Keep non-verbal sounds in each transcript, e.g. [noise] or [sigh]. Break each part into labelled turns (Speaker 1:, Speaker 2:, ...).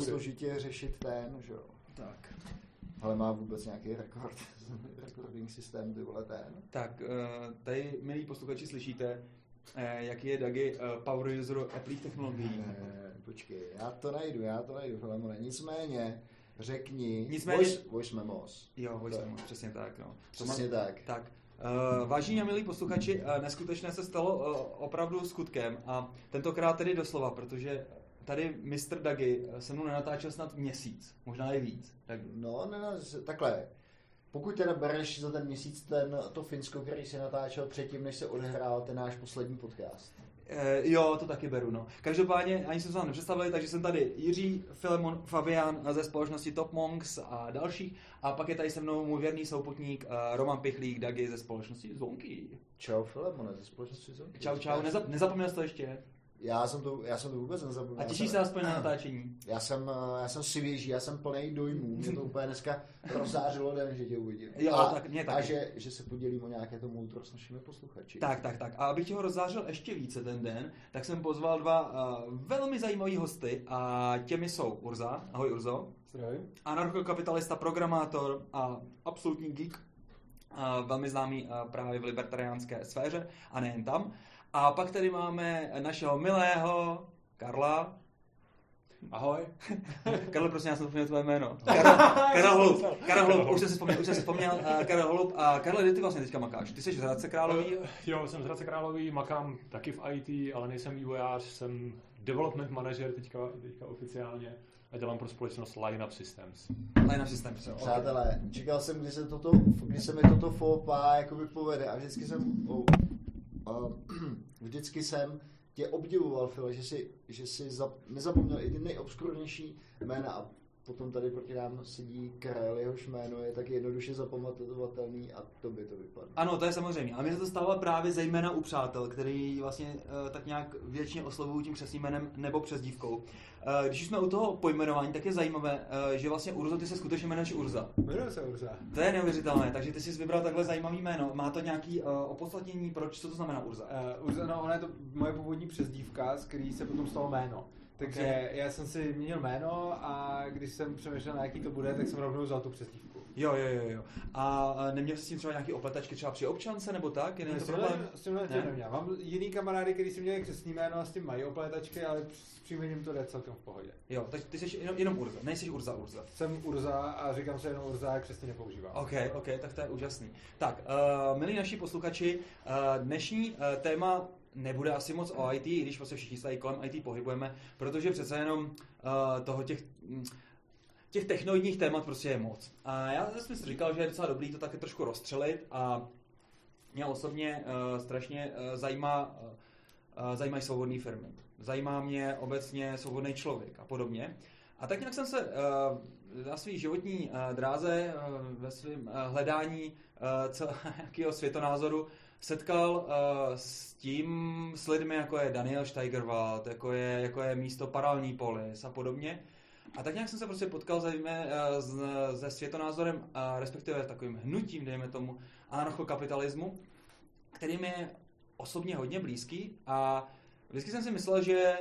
Speaker 1: složitě řešit ten, že jo.
Speaker 2: Tak.
Speaker 1: Ale má vůbec nějaký rekord, [laughs] recording systém, ty vole ten.
Speaker 2: Tak, eh, tady, milí posluchači, slyšíte, eh, jaký je Dagi eh, power user Apple technologií.
Speaker 1: Ne, počkej, já to najdu, já to najdu, Filemone. Nicméně, řekni,
Speaker 2: Nicméně-
Speaker 1: voice, voice memos.
Speaker 2: Jo, voice
Speaker 1: To-
Speaker 2: memos, přesně tak. No.
Speaker 1: Přesně
Speaker 2: má-
Speaker 1: tak.
Speaker 2: Tak, uh, vážení a milí posluchači, uh, neskutečné se stalo uh, opravdu skutkem a tentokrát tedy doslova, protože tady Mr. Dagi eh, se mnou nenatáčel snad měsíc, možná i víc. Tak,
Speaker 1: No, ne, takhle. Pokud teda bereš za ten měsíc ten, to Finsko, který se natáčel předtím, než se odehrál ten náš poslední podcast.
Speaker 2: Eh, jo, to taky beru, no. Každopádně, ani jsme se vám nepředstavili, takže jsem tady Jiří, Filemon, Fabian ze společnosti Top Monks a dalších. A pak je tady se mnou můj věrný souputník eh, Roman Pichlík, Dagi ze společnosti Zvonky.
Speaker 1: Čau, Filemone, ze společnosti Zonky.
Speaker 2: Čau, čau, Nezap, nezapomněl jsi to ještě?
Speaker 1: Já jsem to, já jsem to vůbec nezapomněl.
Speaker 2: A těšíš se aspoň na natáčení?
Speaker 1: Já jsem, eh, já jsem svěží, já jsem plný dojmů. Mě to úplně dneska rozzářilo den, že tě uvidím.
Speaker 2: Jo,
Speaker 1: a,
Speaker 2: tak mě
Speaker 1: a
Speaker 2: taky.
Speaker 1: že, že se podělím o nějaké to moudro s našimi posluchači.
Speaker 2: Tak, tak, tak. A abych ti ho rozzářil ještě více ten den, tak jsem pozval dva uh, velmi zajímavý hosty a těmi jsou Urza. Ahoj Urzo.
Speaker 3: Zdravím.
Speaker 2: Anarchokapitalista, programátor a absolutní geek. A velmi známý uh, právě v libertariánské sféře a nejen tam. A pak tady máme našeho milého Karla.
Speaker 3: Ahoj. [laughs]
Speaker 2: Karle, prosím, já jsem zapomněl tvoje jméno. [laughs] Karel, Karel Holub. Karel Holub, už jsem si vzpomněl, už jsem si vzpomněl. Uh, Karel Holub. A Karle, kde ty vlastně teďka makáš? Ty jsi z Hradce Králový?
Speaker 3: Jo, jsem z Hradce Králový, makám taky v IT, ale nejsem vývojář, jsem development manager teďka, teďka oficiálně a dělám pro společnost Lineup Systems.
Speaker 2: Line systém, jo.
Speaker 1: Přátelé, čekal jsem, kdy se, toto, kdy se mi toto fópa jakoby povede a vždycky jsem, oh, [clears throat] vždycky jsem tě obdivoval, File, že si, že si za, nezapomněl i ty nejobskurnější jména a potom tady proti nám sedí Karel, jehož jméno je tak jednoduše zapamatovatelný a to by to vypadlo.
Speaker 2: Ano, to je samozřejmě. A mě se to stává právě zejména u přátel, který vlastně uh, tak nějak většině oslovují tím přesným jménem nebo přezdívkou. Uh, když jsme u toho pojmenování, tak je zajímavé, uh, že vlastně Urzo, ty se skutečně jmenuješ Urza.
Speaker 3: Jmenuji se Urza.
Speaker 2: To je neuvěřitelné, takže ty jsi vybral takhle zajímavý jméno. Má to nějaký uh, opodstatnění, proč, co to znamená Urza?
Speaker 4: Uh, Urza, no, ona je to moje původní přezdívka, z který se potom stalo jméno. Takže
Speaker 2: Ok.
Speaker 4: okay. já jsem si měnil jméno a když jsem přemýšlel, na jaký to bude, tak jsem rovnou vzal tu přezdívku.
Speaker 2: Jo, jo, jo, jo. A neměl jsi s tím třeba nějaký opletačky třeba při občance nebo tak? Je
Speaker 4: Ne,
Speaker 2: to
Speaker 4: s tímhle,
Speaker 2: problém?
Speaker 4: s tímhle
Speaker 2: Ne?
Speaker 4: ne? neměl. Mám jiný kamarády, kteří si měli křesní jméno a s tím mají opletačky, ale s příjmením to jde celkem v pohodě.
Speaker 2: Jo, takže ty jsi jenom, jenom Urza, nejsi Urza Urza.
Speaker 4: Jsem Urza a říkám se jenom Urza a křesní nepoužívám.
Speaker 2: OK, OK, tak to je úžasný. Tak, uh, milí naši posluchači, uh, dnešní uh, téma nebude asi moc o IT, i když vlastně všichni se kolem IT pohybujeme, protože přece jenom uh, toho těch, mm, těch technoidních témat prostě je moc. A já jsem si říkal, že je docela dobrý to taky trošku rozstřelit a mě osobně uh, strašně uh, zajímá, uh, zajímají svobodné firmy. Zajímá mě obecně svobodný člověk a podobně. A tak nějak jsem se uh, na svý životní uh, dráze, uh, ve svém uh, hledání uh, celého [laughs] světonázoru setkal uh, s tím, s lidmi, jako je Daniel Steigerwald, jako je, jako je místo Paralelní polis a podobně. A tak nějak jsem se prostě potkal zejmě, uh, s, se světonázorem, uh, respektive takovým hnutím, dejme tomu, anarchokapitalismu, který mi je osobně hodně blízký a vždycky jsem si myslel, že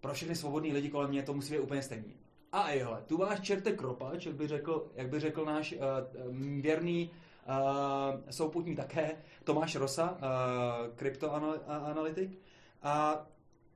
Speaker 2: pro všechny svobodní lidi kolem mě to musí být úplně stejný. A ejhle, tu máš čerte kropač, jak by řekl, jak by řekl náš uh, věrný uh, souputník také, Tomáš Rosa, uh, kryptoanalytik. A,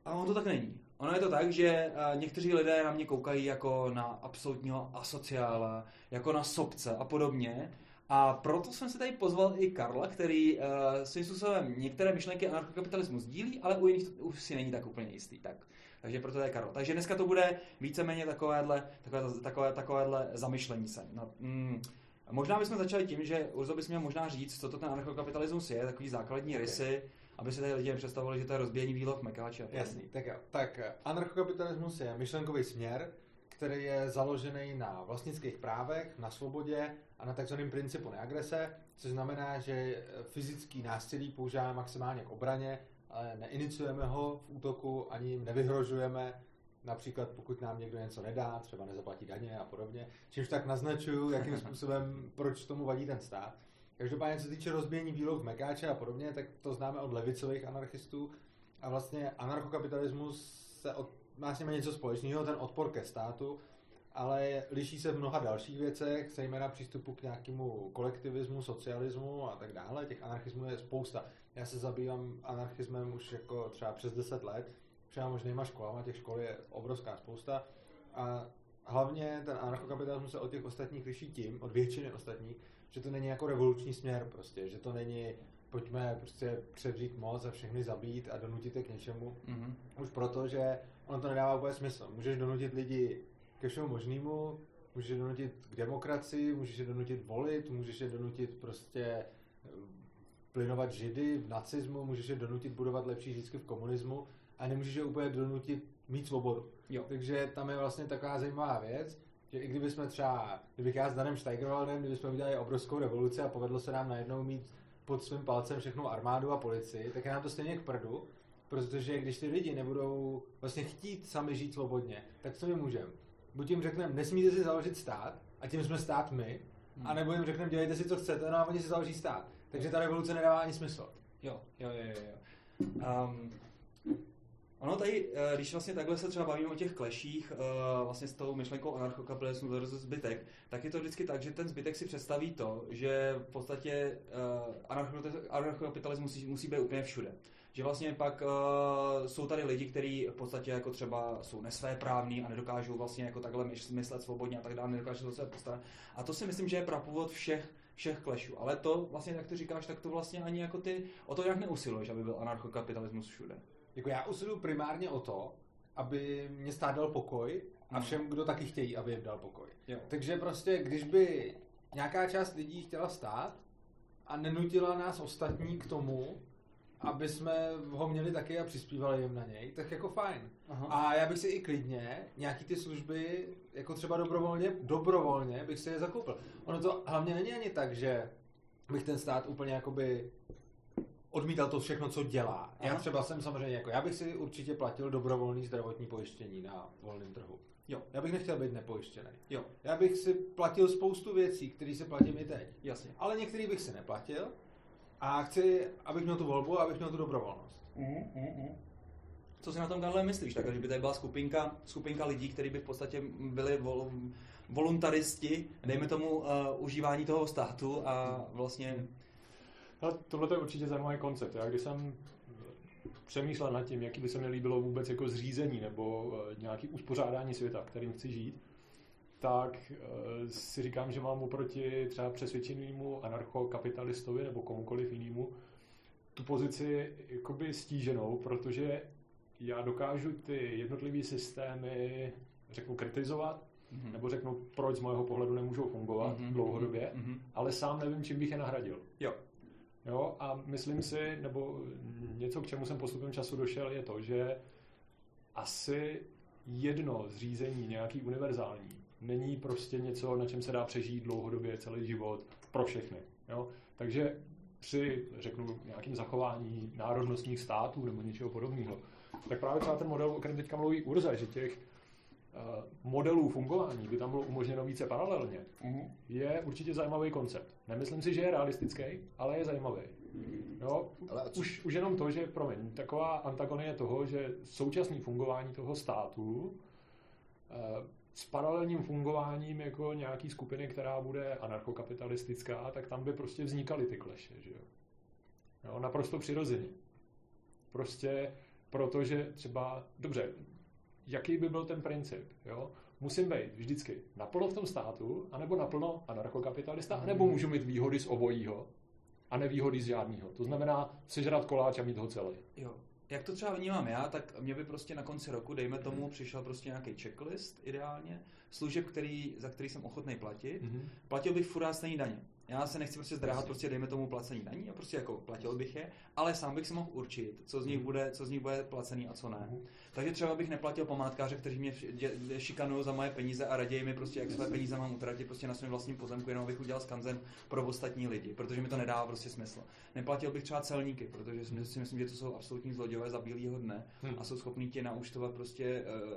Speaker 2: a on to tak není. Ono je to tak, že uh, někteří lidé na mě koukají jako na absolutního asociála, jako na sobce a podobně. A proto jsem si tady pozval i Karla, který uh, svým způsobem některé myšlenky anarchokapitalismu sdílí, ale u jiných to už si není tak úplně jistý. Tak. Takže proto to je Karol. Takže dneska to bude víceméně takovéhle, takové, takové, takovéhle zamyšlení se. No, mm, možná bychom začali tím, že Urzo bys měl možná říct, co to ten anarchokapitalismus je, takový základní okay. rysy, aby si tady lidi představovali, že to je rozbíjení výloh mekáče.
Speaker 4: Jasný, tak jo. Tak eh, anarchokapitalismus je myšlenkový směr, který je založený na vlastnických právech, na svobodě a na takzvaném principu neagrese, což znamená, že fyzický násilí používáme maximálně k obraně, ale neiniciujeme ho v útoku, ani jim nevyhrožujeme, například pokud nám někdo něco nedá, třeba nezaplatí daně a podobně, čímž tak naznačuju, jakým [laughs] způsobem, proč tomu vadí ten stát. Každopádně, co se týče rozbíjení výloh mekáče a podobně, tak to známe od levicových anarchistů a vlastně anarchokapitalismus se od, má s nimi něco společného, ten odpor ke státu ale liší se v mnoha dalších věcech, zejména přístupu k nějakému kolektivismu, socialismu a tak dále. Těch anarchismů je spousta. Já se zabývám anarchismem už jako třeba přes 10 let, všema možnýma školama, těch škol je obrovská spousta a hlavně ten anarchokapitalismus se od těch ostatních liší tím, od většiny ostatních, že to není jako revoluční směr prostě, že to není pojďme prostě převřít moc a všechny zabít a donutit je k něčemu.
Speaker 2: Mhm.
Speaker 4: Už proto, že on to nedává úplně smysl. Můžeš donutit lidi ke všemu možnému, můžeš je donutit k demokracii, můžeš je donutit volit, můžeš je donutit prostě plynovat židy v nacismu, můžeš je donutit budovat lepší vždycky v komunismu a nemůžeš je úplně donutit mít svobodu.
Speaker 2: Jo.
Speaker 4: Takže tam je vlastně taková zajímavá věc, že i kdyby jsme třeba, kdybych já s Danem Steigerwaldem, kdybychom udělali obrovskou revoluci a povedlo se nám najednou mít pod svým palcem všechnou armádu a policii, tak je nám to stejně k prdu, protože když ty lidi nebudou vlastně chtít sami žít svobodně, tak co my můžeme? Buď jim řekneme, nesmíte si založit stát, a tím jsme stát my,
Speaker 2: Hmm.
Speaker 4: a nebo jim řekneme, dělejte si, co chcete, no a oni si založí stát. Takže ta revoluce nedává ani smysl.
Speaker 2: Jo, jo, jo, jo. Um, ono tady, eh, když vlastně takhle se třeba bavíme o těch kleších eh, vlastně s tou myšlenkou anarchokapitalismu versus zbytek, tak je to vždycky tak, že ten zbytek si představí to, že v podstatě eh, anarcho- anarchokapitalismus musí, musí být úplně všude. Že vlastně pak jsou tady lidi, kteří v podstatě jako třeba jsou nesvéprávní a nedokážou vlastně jako takhle myslet svobodně a tak dále, nedokážou se postarat. A to si myslím, že je prapůvod všech všech klešů. Ale to vlastně, jak ty říkáš, tak to vlastně ani jako ty o to jak neusiluješ, aby byl anarchokapitalismus všude.
Speaker 4: Jako já usiluju primárně o to, aby mě stát dal pokoj a
Speaker 2: Hmm.
Speaker 4: všem, kdo taky chtějí, aby jim dal pokoj.
Speaker 2: Jo.
Speaker 4: Takže prostě, když by nějaká část lidí chtěla stát a nenutila nás ostatní k tomu, aby jsme ho měli taky a přispívali jim na něj, tak jako fajn.
Speaker 2: Aha.
Speaker 4: A já bych si i klidně nějaký ty služby, jako třeba dobrovolně, dobrovolně bych si je zakoupil. Ono to hlavně není ani tak, že bych ten stát úplně jakoby odmítal to všechno, co dělá. Já
Speaker 2: Aha.
Speaker 4: třeba jsem samozřejmě jako, já bych si určitě platil dobrovolný zdravotní pojištění na volném trhu.
Speaker 2: Jo.
Speaker 4: Já bych nechtěl být nepojištěný.
Speaker 2: Jo,
Speaker 4: Já bych si platil spoustu věcí, které si platím i teď.
Speaker 2: jasně.
Speaker 4: Ale některý bych si neplatil a chci, abych měl tu volbu a abych měl tu dobrovolnost.
Speaker 2: Co si na tom, Karle, myslíš? Tak, že by tady byla skupinka, skupinka lidí, kteří by v podstatě byli vol, voluntaristi, dejme tomu, uh, užívání toho státu a vlastně...
Speaker 3: Ale tohle je určitě zajímavý koncept. Já když jsem přemýšlel nad tím, jaký by se mi líbilo vůbec jako zřízení nebo eh, nějaký uspořádání světa, kterým chci žít, tak eh, si říkám, že mám oproti třeba přesvědčenému anarchokapitalistovi nebo komukoliv jinému tu pozici jakoby stíženou, protože já dokážu ty jednotlivé systémy řeknu kritizovat,
Speaker 2: Mhm.
Speaker 3: nebo řeknu, proč z mého pohledu nemůžou fungovat
Speaker 2: Mhm,
Speaker 3: dlouhodobě,
Speaker 2: mhm.
Speaker 3: ale sám nevím, čím bych je nahradil.
Speaker 2: Jo.
Speaker 3: Jo, a myslím si, nebo něco, k čemu jsem postupem času došel, je to, že asi jedno zřízení, nějaký univerzální, není prostě něco, na čem se dá přežít dlouhodobě celý život pro všechny. Jo? Takže při, řeknu, nějakým zachování národnostních států nebo něčeho podobného, tak právě třeba ten model, o kterém teďka mluví Urza, že těch eh, modelů fungování by tam bylo umožněno více paralelně,
Speaker 2: Mhm.
Speaker 3: je určitě zajímavý koncept. Nemyslím si, že je realistický, ale je zajímavý. Jo,
Speaker 1: Ale co-
Speaker 3: už, už jenom to, že, promiň, taková antagonie toho, že současné fungování toho státu eh, s paralelním fungováním jako nějaký skupiny, která bude anarchokapitalistická, tak tam by prostě vznikaly ty kleše, že jo. jo naprosto přirozeně. Prostě protože třeba, dobře, jaký by byl ten princip, jo? Musím být vždycky naplno v tom státu, anebo naplno anarchokapitalista, anebo můžu mít výhody z obojího a nevýhody z žádného. To znamená sežrat koláč a mít ho celý.
Speaker 2: Jo. Jak to třeba vnímám já, tak mě by prostě na konci roku, dejme tomu, přišel prostě nějaký checklist ideálně, služeb, který, za který jsem ochotný platit.
Speaker 3: Mhm.
Speaker 2: Platil bych furt stejný daně. Já se nechci prostě zdráhat, prostě dejme tomu placení daní a prostě jako platil bych je, ale sám bych si mohl určit, co z nich bude, co z nich bude placený a co ne.
Speaker 3: Mhm.
Speaker 2: Takže třeba bych neplatil památkáře, kteří mě šikanují za moje peníze a raději mi prostě, jak své peníze mám utratit prostě na svém vlastním pozemku, jenom abych udělal skanzen pro ostatní lidi, protože mi to nedává prostě smysl. Neplatil bych třeba celníky, protože si myslím, že to jsou absolutní zlodějové za bílýho dne
Speaker 3: Hmm.
Speaker 2: a jsou schopní ti naúčtovat prostě eh,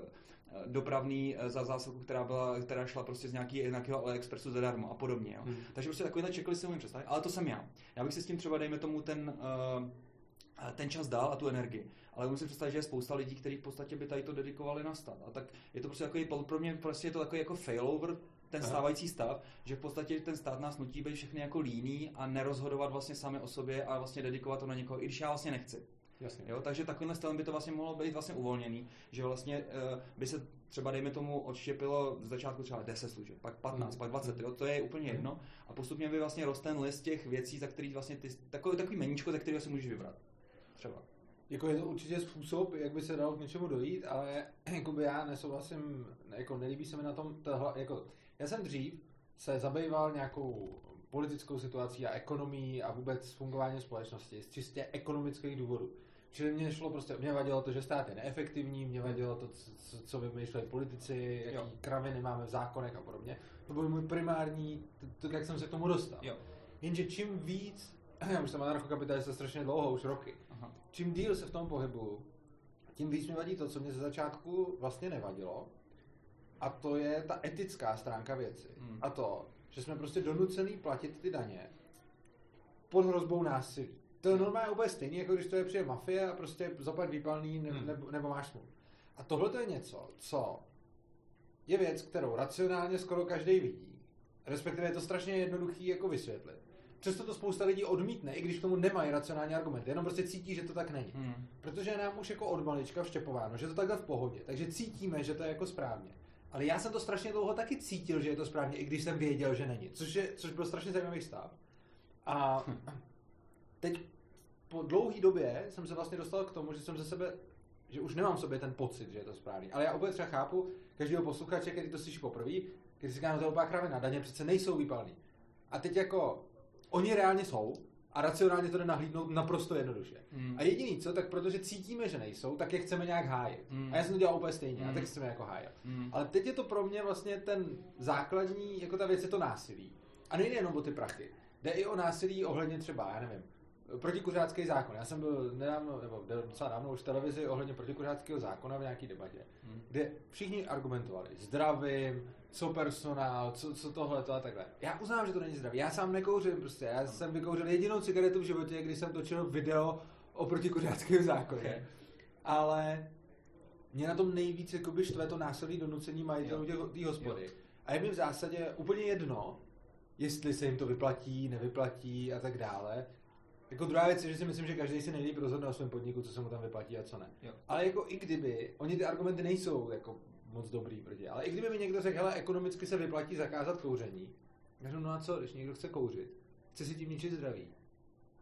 Speaker 2: dopravný eh, za zásilku, která, byla, která šla prostě z nějaký, nějakého AliExpressu zadarmo a podobně. Jo.
Speaker 3: Hmm.
Speaker 2: Takže prostě takovýhle checklist si umím představit, ale to jsem já. Já bych si s tím třeba, dejme tomu, ten eh, ten čas dál a tu energii. Ale musím představit, že je spousta lidí, kteří v podstatě by tady to dedikovali na stát. A tak je to prostě takový, pro mě prostě je to takový jako failover ten stávající stav, že v podstatě ten stát nás nutí být všechny jako líný a nerozhodovat vlastně sami o sobě a vlastně dedikovat to na někoho, i když já vlastně nechci.
Speaker 3: Jasně.
Speaker 2: Jo, takže takovýmhle stylem by to vlastně mohlo být vlastně uvolněný, že vlastně uh, by se třeba, dejme tomu, odštěpilo z začátku třeba 10 služeb, pak 15, mm. pak 20, jo, to je úplně jedno. A postupně by vlastně rost ten list těch věcí, za který vlastně ty, takový, takový meníčko, za který si můžeš vybrat. Třeba.
Speaker 4: Jako je to určitě způsob, jak by se dalo k něčemu dojít, ale [clears throat] jakoby já nesouhlasím, jako nelíbí se mi na tom tohle, jako já jsem dřív se zabýval nějakou politickou situací a ekonomií a vůbec fungování společnosti z čistě ekonomických důvodů. Čili mě šlo prostě, mě vadilo to, že stát je neefektivní, mě vadilo to, co, co vymýšlejí politici, jaký jo. kraviny máme v zákonech a podobně. To byl můj primární, to, to jak jsem se k tomu dostal. Jo. Jenže čím víc, [clears throat] já už jsem anarchokapitalista strašně dlouho, už roky, Aha. čím díl se v tom pohybu, tím víc mi vadí to, co mě ze začátku vlastně nevadilo, a to je ta etická stránka věci. Hmm. A to, že jsme prostě donucený platit ty daně pod hrozbou násilí. To je normálně úplně stejné, jako když to je přijde mafie a prostě zapad výpalný ne, hmm. nebo, nebo máš smůl. A tohle to je něco, co je věc, kterou racionálně skoro každý vidí. Respektive je to strašně jednoduchý jako vysvětlit. Přesto to spousta lidí odmítne, i když k tomu nemají racionální argumenty. Jenom prostě cítí, že to tak není. Hmm. Protože nám už jako od malička vštěpováno, že to takhle v pohodě. Takže cítíme, že to je jako správně. Ale já jsem to strašně dlouho taky cítil, že je to správně, i když jsem věděl, že není. Což, je, což byl strašně zajímavý stav. A teď po dlouhé době jsem se vlastně dostal k tomu, že jsem ze sebe, že už nemám v sobě ten pocit, že je to správný. Ale já úplně třeba chápu každého posluchače, který to slyší poprvé, když si říká, no to je opák kravina, daně přece nejsou výpalný. A teď jako, oni reálně jsou, a racionálně to jde nahlídnout naprosto jednoduše. Mm. A jediný co, tak protože cítíme, že nejsou, tak je chceme nějak hájit. Mm. A já jsem to dělal úplně stejně, mm. a tak chceme jako hájit. Mm. Ale teď je to pro mě vlastně ten základní, jako ta věc je to násilí. A nejde jenom o ty prachy. Jde i o násilí ohledně třeba, já nevím, protikuřácký zákon. Já jsem byl nedávno, nebo docela dávno už v televizi ohledně protikuřáckého zákona v nějaké debatě, hmm. kde všichni argumentovali zdravím, co personál, co, co tohle, to a takhle. Já uznám, že to není zdravý. Já sám nekouřím prostě. Já hmm. jsem vykouřil jedinou cigaretu v životě, když jsem točil video o protikuřáckém zákoně. Okay. Ale mě na tom nejvíc jakoby štve to násilí donucení majitelů té hospody. Jo. A je mi v zásadě úplně jedno, jestli se jim to vyplatí, nevyplatí a tak dále. Jako druhá věc je, že si myslím, že každý si nejlíp rozhodne o svém podniku, co se mu tam vyplatí a co ne. Jo. Ale jako i kdyby, oni ty argumenty nejsou jako moc dobrý proti, ale i kdyby mi někdo řekl, hele, ekonomicky se vyplatí zakázat kouření, řeknu, no a co, když někdo chce kouřit, chce si tím ničit zdraví,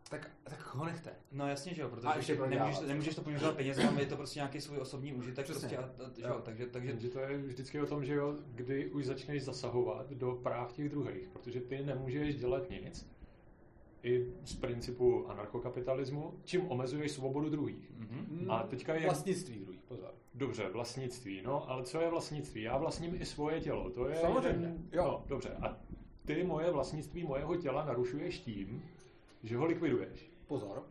Speaker 4: tak, tak ho nechte.
Speaker 2: No jasně, že jo, protože a ještě nemůžeš, nemůžeš to poměřovat penězma, je to prostě nějaký svůj osobní užitek. Prostě a, a, že jo, takže, takže...
Speaker 3: takže... to je vždycky o tom, že jo, kdy už začneš zasahovat do práv těch druhých, protože ty nemůžeš dělat nic, i z principu anarchokapitalismu, čím omezuješ svobodu druhých.
Speaker 4: Mm-hmm. A teďka je... Vlastnictví druhých, pozor.
Speaker 3: Dobře, vlastnictví, no, ale co je vlastnictví? Já vlastním i svoje tělo, to je...
Speaker 4: Samozřejmě, jeden...
Speaker 3: jo. No, dobře, a ty moje vlastnictví mojeho těla narušuješ tím, že ho likviduješ.
Speaker 4: Pozor,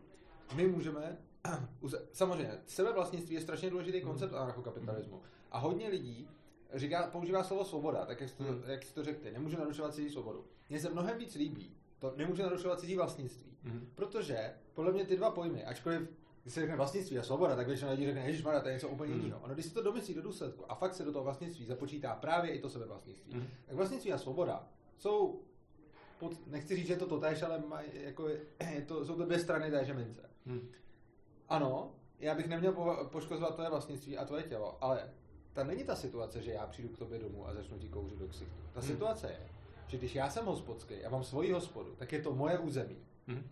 Speaker 4: my můžeme... [clears throat] Samozřejmě, sebevlastnictví je strašně důležitý koncept mm. anarchokapitalismu. Mm. A hodně lidí říká, používá slovo svoboda, tak jak jsi to, mm. jak jsi to řekl ty, nemůže narušovat si svobodu. Mně se mnohem víc líbí, to nemůže narušovat cizí vlastnictví. Mm-hmm. Protože podle mě ty dva pojmy, ačkoliv když se řekne vlastnictví a svoboda, tak většina lidí řekne, že to je něco úplně mm. jiného. Ono, když se to domyslí do důsledku a fakt se do toho vlastnictví započítá právě i to sebevlastnictví, mm. tak vlastnictví a svoboda jsou, pod, nechci říct, že je to totéž, ale maj, jako je to, jsou to dvě strany téže mince. Mm. Ano, já bych neměl po, poškozovat tvoje vlastnictví a tvoje tělo, ale ta není ta situace, že já přijdu k tobě domů a začnu ti kouřit do ksichtu. Ta mm. situace je, že když já jsem hospodský a mám svoji hospodu, tak je to moje území. Mm-hmm.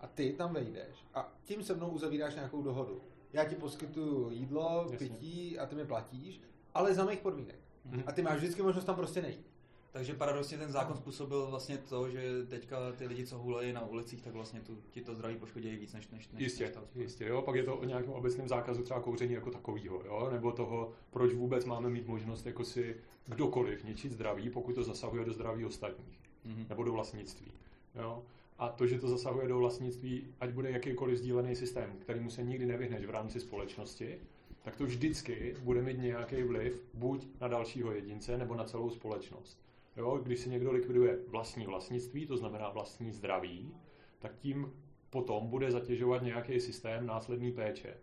Speaker 4: A ty tam vejdeš a tím se mnou uzavíráš nějakou dohodu. Já ti poskytuju jídlo, Jasně. pití a ty mi platíš, ale za mých podmínek. Mm-hmm. A ty máš vždycky možnost tam prostě nejít.
Speaker 2: Takže paradoxně ten zákon způsobil vlastně to, že teďka ty lidi, co hulají na ulicích, tak vlastně tu, ti to zdraví poškodí víc než, než, než
Speaker 3: Jistě, než jistě, jo. Pak je to o nějakém obecném zákazu třeba kouření jako takového, jo. Nebo toho, proč vůbec máme mít možnost jako si kdokoliv ničit zdraví, pokud to zasahuje do zdraví ostatních. Mm-hmm. Nebo do vlastnictví, jo. A to, že to zasahuje do vlastnictví, ať bude jakýkoliv sdílený systém, kterýmu se nikdy nevyhneš v rámci společnosti, tak to vždycky bude mít nějaký vliv buď na dalšího jedince, nebo na celou společnost. Jo, když si někdo likviduje vlastní vlastnictví, to znamená vlastní zdraví, tak tím potom bude zatěžovat nějaký systém následný péče.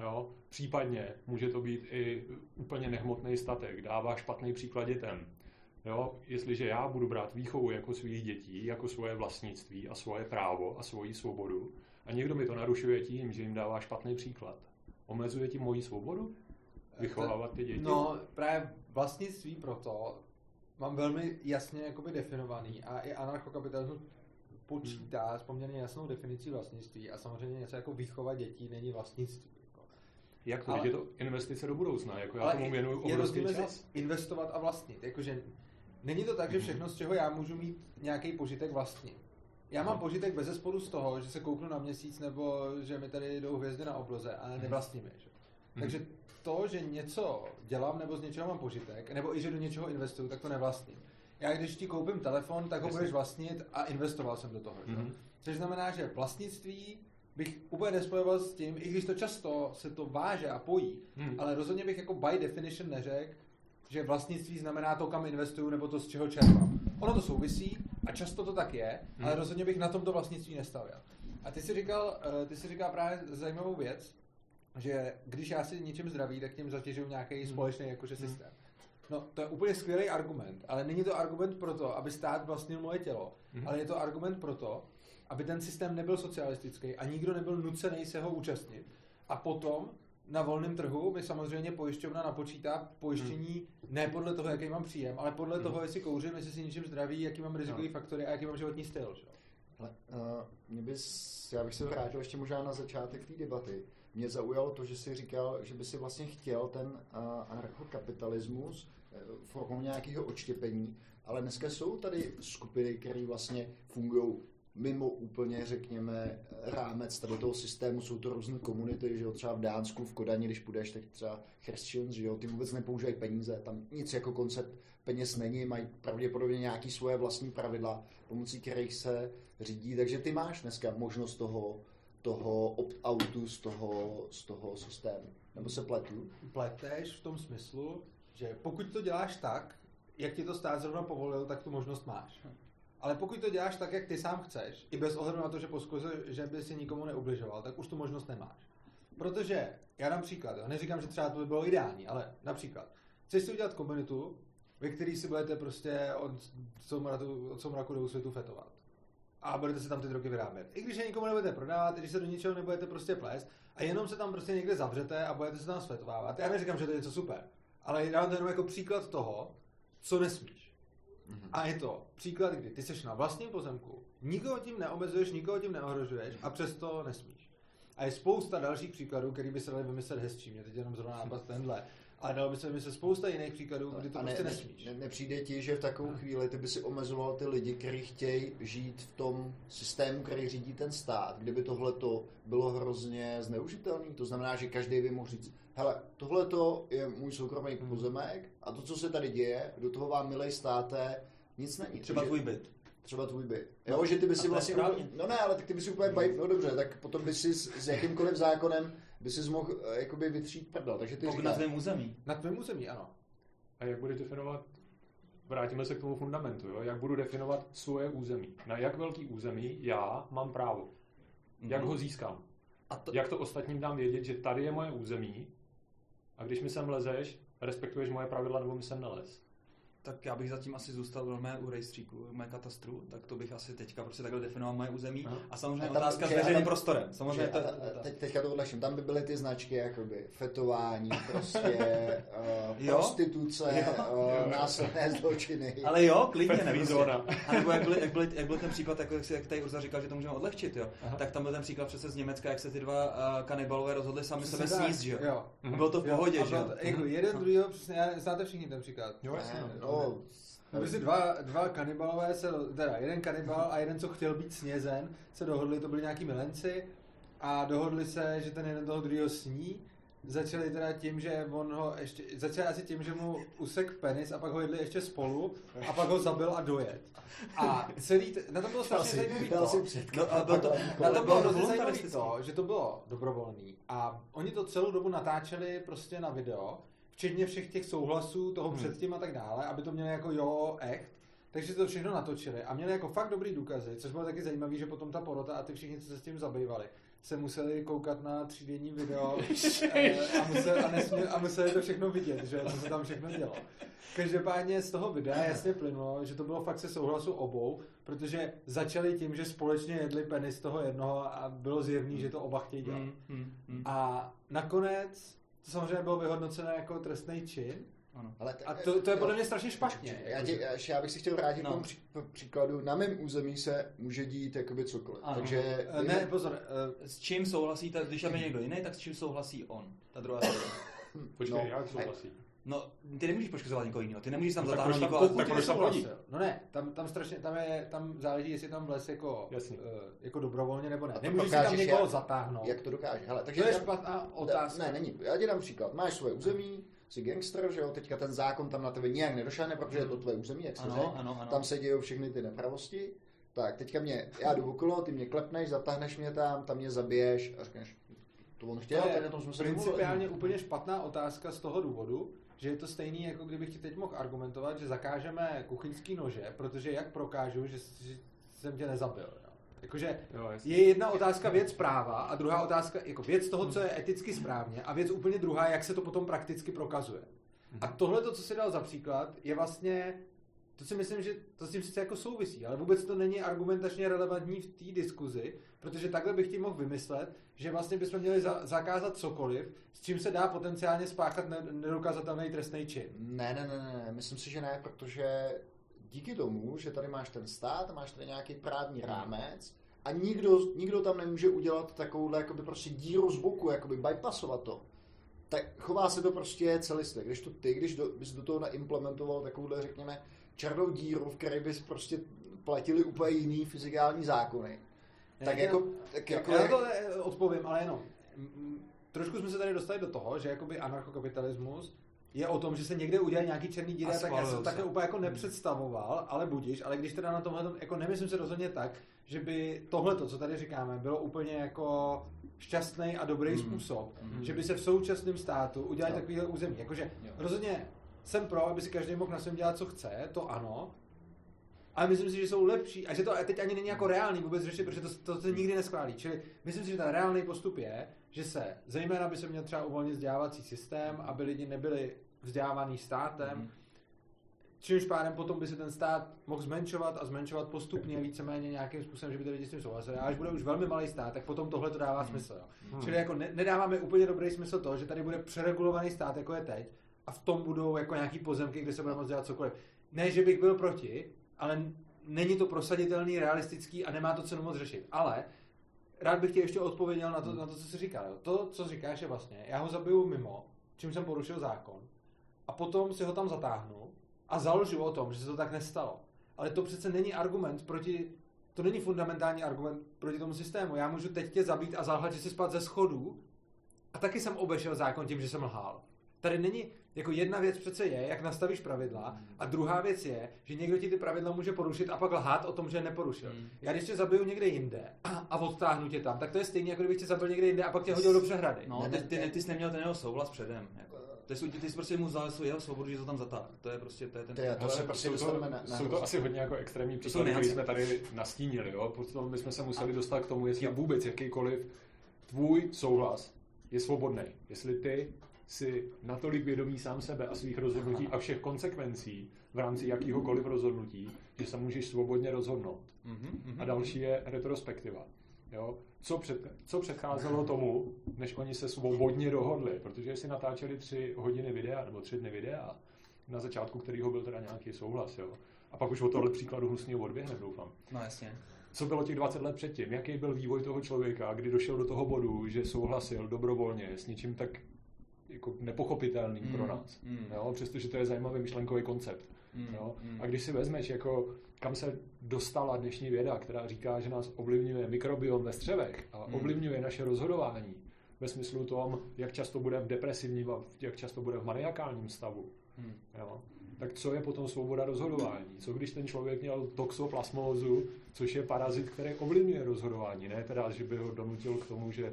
Speaker 3: Jo? Případně může to být i úplně nehmotný statek, dává špatný příklad dětem. Jo? Jestliže já budu brát výchovu jako svých dětí, jako svoje vlastnictví a svoje právo a svoji svobodu, a někdo mi to narušuje tím, že jim dává špatný příklad, omezuje tím moji svobodu? Vychovávat ty děti?
Speaker 4: No, právě vlastnictví proto mám velmi jasně jakoby definovaný a i anarchokapitalismus počítá hmm. s poměrně jasnou definicí vlastnictví a samozřejmě něco jako výchova dětí není vlastnictví. Jako.
Speaker 3: Jak to? Ale, je to investice do budoucna, jako já tomu věnuju obrovský čas.
Speaker 4: investovat a vlastnit, jakože není to tak, že všechno, z čeho já můžu mít nějaký požitek vlastní. Já mám požitek bez zesporu z toho, že se kouknu na měsíc nebo že mi tady jdou hvězdy na obloze, ale nevlastním je. Že? Takže to, že něco dělám nebo z něčeho mám požitek, nebo i že do něčeho investuju, tak to nevlastním. Já když ti koupím telefon, tak ho budeš vlastnit a investoval jsem do toho. Mm-hmm. Což znamená, že vlastnictví bych úplně nespojoval s tím, i když to často se to váže a pojí, mm. ale rozhodně bych jako by definition neřekl, že vlastnictví znamená to, kam investuju, nebo to, z čeho čerpám. Ono to souvisí a často to tak je, mm. ale rozhodně bych na tomto vlastnictví nestavil. A ty si říkal, eh, ty si říkal právě zajímavou věc, že když já si něčím zdraví, tak tím zatěžuju nějaký hmm. společný jakože hmm. systém. No, to je úplně skvělý argument, ale není to argument pro to, aby stát vlastnil moje tělo, hmm. ale je to argument pro to, aby ten systém nebyl socialistický a nikdo nebyl nucený se ho účastnit. A potom na volném trhu mi samozřejmě pojišťovna napočítá pojištění hmm. ne podle toho, jaký mám příjem, ale podle hmm. toho, jestli kouřím, jestli si něčím zdraví, jaký mám rizikový no. faktory a jaký mám životní styl. Že?
Speaker 1: Uh, mě bys, já bych se vrátil ještě možná na začátek té debaty. Mě zaujalo to, že si říkal, že by si vlastně chtěl ten uh, anarchokapitalismus uh, formou nějakého odštěpení, ale dneska jsou tady skupiny, které vlastně fungují mimo úplně, řekněme, rámec tady toho systému, jsou to různé komunity, že jo, třeba v Dánsku, v Kodani, když půjdeš, tak třeba Christians, že jo, ty vůbec nepoužívají peníze, tam nic jako koncept peněz není, mají pravděpodobně nějaké svoje vlastní pravidla, pomocí kterých se řídí, takže ty máš dneska možnost toho toho opt-outu z toho, z toho systému. Nebo se pletu?
Speaker 4: Pleteš v tom smyslu, že pokud to děláš tak, jak ti to stát zrovna povolil, tak tu možnost máš. Ale pokud to děláš tak, jak ty sám chceš, i bez ohledu na to, že poskuzuje, že by si nikomu neubližoval, tak už tu možnost nemáš. Protože, já dám příklad, já neříkám, že třeba to by bylo ideální, ale například, chceš si udělat komunitu, ve který si budete prostě od soumraku, od soumraku do úsvitu fetovat a budete se tam ty drogy vyrábět. I když je nikomu nebudete prodávat, i když se do ničeho nebudete prostě plést a jenom se tam prostě někde zavřete a budete se tam světovávat. Já neříkám, že to je něco super, ale dám to jenom jako příklad toho, co nesmíš. Mm-hmm. A je to příklad, kdy ty jsi na vlastním pozemku, nikoho tím neomezuješ, nikoho tím neohrožuješ a přesto nesmíš. A je spousta dalších příkladů, který by se dali vymyslet hezčí. Mě teď jenom zrovna [laughs] nápad tenhle. Ale dalo by se mi se spousta jiných příkladů, kdy to a prostě ne, nesmíš.
Speaker 1: Ne, nepřijde ti, že v takovou chvíli ty by si omezoval ty lidi, kteří chtějí žít v tom systému, který řídí ten stát, kdyby tohle to bylo hrozně zneužitelné. To znamená, že každý by mohl říct, hele, tohle je můj soukromý hmm. pozemek a to, co se tady děje, do toho vám, milej státe, nic není.
Speaker 2: Třeba tvůj byt
Speaker 1: třeba tvůj byt. Jo, že ty by si vlastně úplně, no ne, ale tak ty by si úplně hmm. no dobře, tak potom by si s, s jakýmkoliv zákonem by si mohl uh, jakoby vytřít prdel. Takže ty
Speaker 2: říkáš, na tvém území.
Speaker 4: Na tvém území, ano.
Speaker 3: A jak bude definovat, vrátíme se k tomu fundamentu, jo? jak budu definovat svoje území. Na jak velký území já mám právo. Mm-hmm. Jak ho získám. A to... Jak to ostatním dám vědět, že tady je moje území a když mi sem lezeš, respektuješ moje pravidla nebo mi sem nelez
Speaker 2: tak já bych zatím asi zůstal v mé u rejstříku, v mé katastru, tak to bych asi teďka prostě takhle definoval moje území. Aha. A samozřejmě a tam, otázka s veřejným prostorem. Samozřejmě
Speaker 1: to, a, a, teď, teďka to odleším. Tam by byly ty značky, jakoby fetování, prostě [laughs] uh, prostituce, uh, násilné zločiny.
Speaker 2: Ale jo, klidně, ne, prostě. A nebo jak, byly, jak, byly, jak byl ten případ, jako jak, si, jak tady Urza říkal, že to můžeme odlehčit, jo. Aha. Tak tam byl ten příklad přece z Německa, jak se ty dva uh, kanibalové rozhodli sami Přesně sebe sníst, jo. jo. Bylo to v pohodě, jo. že jo.
Speaker 4: Jako jeden druhýho, přesně, znáte všichni ten příklad. Jo, jasně. No, no, no si dva, dva kanibalové se, teda jeden kanibal a jeden, co chtěl být snězen, se dohodli, to byli nějaký milenci a dohodli se, že ten jeden toho druhého sní. Začali teda tím, že on ho ještě, začali asi tím, že mu usek penis a pak ho jedli ještě spolu a pak ho zabil a dojet. A celý, t- na to bylo strašně zajímavý to, no, a to, to, na to bylo hrozně zajímavý to, že to bylo dobrovolný a oni to celou dobu natáčeli prostě na video včetně všech těch souhlasů toho hmm. předtím a tak dále, aby to mělo jako jo, echt. takže to všechno natočili a měli jako fakt dobrý důkazy, což bylo taky zajímavé, že potom ta porota a ty všichni, co se s tím zabývali, se museli koukat na třídenní video eh, [laughs] a, museli, a, nesmě, a museli to všechno vidět, že co se tam všechno dělo. Každopádně z toho videa jasně plynulo, že to bylo fakt se souhlasu obou, protože začali tím, že společně jedli penis toho jednoho a bylo zjevný, že to oba chtějí dělat.
Speaker 2: Mm, mm, mm.
Speaker 4: A nakonec to samozřejmě bylo vyhodnoceno jako trestný čin,
Speaker 2: Ano.
Speaker 1: Ale t-
Speaker 4: a to, to je podle mě strašně špatně.
Speaker 1: Já,
Speaker 4: Jako,
Speaker 1: tě, já, já bych si chtěl vrátit
Speaker 2: No.
Speaker 1: k tomu pří, příkladu. Na mém území se může dít jakoby cokoliv.
Speaker 2: Ano.
Speaker 1: Takže
Speaker 4: Eh, ne, pozor, eh,
Speaker 2: S čím souhlasí, ta, když tam je někdo jiný, tak s čím souhlasí on, ta druhá strana. [coughs]
Speaker 3: Počkej,
Speaker 1: No.
Speaker 3: jak souhlasí?
Speaker 2: No, ty nemůžeš poškozovat někoho jiného, ty nemůžeš tam
Speaker 3: Tak
Speaker 2: zatáhnout někoho.
Speaker 3: tak proč tam chodí?
Speaker 4: nesouhlasil. No ne, tam, tam strašně, tam je, tam záleží, jestli tam vles jako,
Speaker 3: Jasně.
Speaker 4: eh, jako dobrovolně nebo ne.
Speaker 1: A to
Speaker 4: Nemůžeš si tam
Speaker 1: dokážeš
Speaker 4: někoho
Speaker 1: jak-
Speaker 4: zatáhnout.
Speaker 1: Jak to dokáže? Hele, takže
Speaker 4: To je špatná otázka.
Speaker 1: Ne, není. Já ti dám příklad. Máš svoje území, jsi gangster, že jo, teďka ten zákon tam na tebe nijak nedošáhne, protože je to tvoje území, jak se
Speaker 2: Ano, ano, ano.
Speaker 1: Tam se dějou všechny ty nepravosti. Tak, teďka mě, já jdu okolo, ty mě klepneš, zatáhneš mě tam, tam mě zabiješ a řekneš, to on chtěl,
Speaker 4: To
Speaker 1: tak
Speaker 4: je
Speaker 1: na tom jsme se
Speaker 4: principiálně úplně špatná otázka z toho důvodu, že je to stejný, jako kdybych ti teď mohl argumentovat, že zakážeme kuchyňský nože, protože jak prokážu, že, že jsem tě nezabil. Jo? Jakože
Speaker 3: Jo,
Speaker 4: je jedna otázka věc práva a druhá otázka jako věc toho, co je eticky správně a věc úplně druhá, jak se to potom prakticky prokazuje. A tohle, to, co si dal za příklad, je vlastně, to si myslím, že to s tím sice jako souvisí, ale vůbec to není argumentačně relevantní v té diskuzi, protože takhle bych ti mohl vymyslet, že vlastně bychom měli za, zakázat cokoliv, s čím se dá potenciálně spáchat ne- nedokazatelný trestný čin.
Speaker 1: Ne, ne, ne, ne, myslím si, že ne, protože díky tomu, že tady máš ten stát, máš tady nějaký právní rámec a nikdo, nikdo tam nemůže udělat takovouhle jakoby prostě díru z boku, jakoby bypassovat to. Tak chová se to prostě celistvě. Když to ty, když do, bys do toho neimplementoval takovouhle, řekněme, černou díru, v které bys prostě platili úplně jiný fyzikální zákony, tak jako, tak jako
Speaker 4: já to eh, odpovím, ale jenom. Trošku jsme se tady dostali do toho, že jakoby anarchokapitalismus je o tom, že se někde udělají nějaký černý
Speaker 2: A
Speaker 4: tak já jsem také úplně jako nepředstavoval, ale budíš, ale když teda na tomhle, tom- jako nemyslím se rozhodně tak, že by tohle, co tady říkáme, bylo úplně jako šťastný a dobrý
Speaker 2: Mm.
Speaker 4: způsob,
Speaker 2: Mm.
Speaker 4: že by se v současném státu udělali
Speaker 1: Jo.
Speaker 4: takovýhle území. Jakože
Speaker 2: Jo.
Speaker 4: rozhodně jsem pro, aby si každý mohl na svém dělat, co chce, to ano, ale myslím si, že jsou lepší a že to teď ani není jako reálný vůbec řešit, protože to, to se nikdy neschválí. Čili myslím si, že ten reálný postup je, že se zejména by se měl třeba uvolnit vzdělávací systém, aby lidi nebyli vzdělávaný státem,
Speaker 2: Mhm.
Speaker 4: čímž pádem potom by se ten stát mohl zmenšovat a zmenšovat postupně víceméně nějakým způsobem, že by ty lidi s tím souhlasili. A až bude už velmi malý stát, tak potom tohle to dává smysl. Jo.
Speaker 3: Hmm.
Speaker 4: Čili jako ne, nedáváme úplně dobrý smysl to, že tady bude přeregulovaný stát, jako je teď, a v tom budou jako nějaký pozemky, kde se bude moct dělat cokoliv. Ne, že bych byl proti, ale není to prosaditelný, realistický a nemá to cenu moc řešit. Ale rád bych ti ještě odpověděl na to, na to co jsi říkal. Jo. To, co říkáš, je vlastně, já ho zabiju mimo, čím jsem porušil zákon, a potom si ho tam zatáhnu a založu o tom, že se to tak nestalo. Ale to přece není argument proti, to není fundamentální argument proti tomu systému. Já můžu teď tě zabít a zahltit si spát ze schodů a taky jsem obešel zákon tím, že jsem lhal. Tady není, jako jedna věc přece je, jak nastavíš pravidla, a druhá věc je, že někdo ti ty pravidla může porušit a pak lhát o tom, že je neporušil.
Speaker 2: Hmm.
Speaker 4: Já když tě zabiju někde jinde [clears throat] a odtáhnu tě tam, tak to je stejně, jako kdybych tě zabil někde jinde a pak tě hodil do přehrady.
Speaker 2: No,
Speaker 1: Ne,
Speaker 2: ty, ty,
Speaker 1: ne.
Speaker 2: ty jsi neměl ten jeho souhlas předem. Jako. Ty, jsi, ty jsi prostě mu vzal svou jeho svobodu, že to tam zatáhl. To je prostě, to je ten...
Speaker 1: To je- to se prostě
Speaker 3: jsou to,
Speaker 1: na- na
Speaker 3: jsou to asi hodně jako extrémní příklady, které jsme tady nastínili. Jo? Potom bychom se museli dostat k tomu, jestli vůbec jakýkoliv tvůj souhlas je svobodný. Jestli ty si natolik vědomí sám sebe a svých rozhodnutí a všech konsekvencí v rámci jakýhokoliv rozhodnutí, že se můžeš svobodně rozhodnout.
Speaker 2: Mhm, mhm.
Speaker 3: A další je retrospektiva. Jo? Co, před, co předcházelo tomu, než oni se svobodně dohodli? Protože si natáčeli tři hodiny videa nebo tři dny videa, na začátku kterého byl teda nějaký souhlas. Jo? A pak už od tohle příkladu hnusného odběhne, doufám.
Speaker 2: No jasně.
Speaker 3: Co bylo těch 20 let předtím? Jaký byl vývoj toho člověka, kdy došel do toho bodu, že souhlasil dobrovolně s něčím tak jako nepochopitelným
Speaker 2: Mm,
Speaker 3: pro nás.
Speaker 2: mm.
Speaker 3: Jo? Přestože to je zajímavý myšlenkový koncept.
Speaker 2: Mm,
Speaker 3: Jo?
Speaker 2: mm.
Speaker 3: A když si vezmeš, jako, kam se dostala dnešní věda, která říká, že nás ovlivňuje mikrobiom ve střevech a
Speaker 2: Mm.
Speaker 3: ovlivňuje naše rozhodování, ve smyslu tom, jak často bude v depresivním a jak často bude v maniakálním stavu.
Speaker 2: Hmm.
Speaker 3: Jo? Tak co je potom svoboda rozhodování? Co když ten člověk měl toxoplasmózu, což je parazit, který ovlivňuje rozhodování? Ne teda, že by ho donutil k tomu, že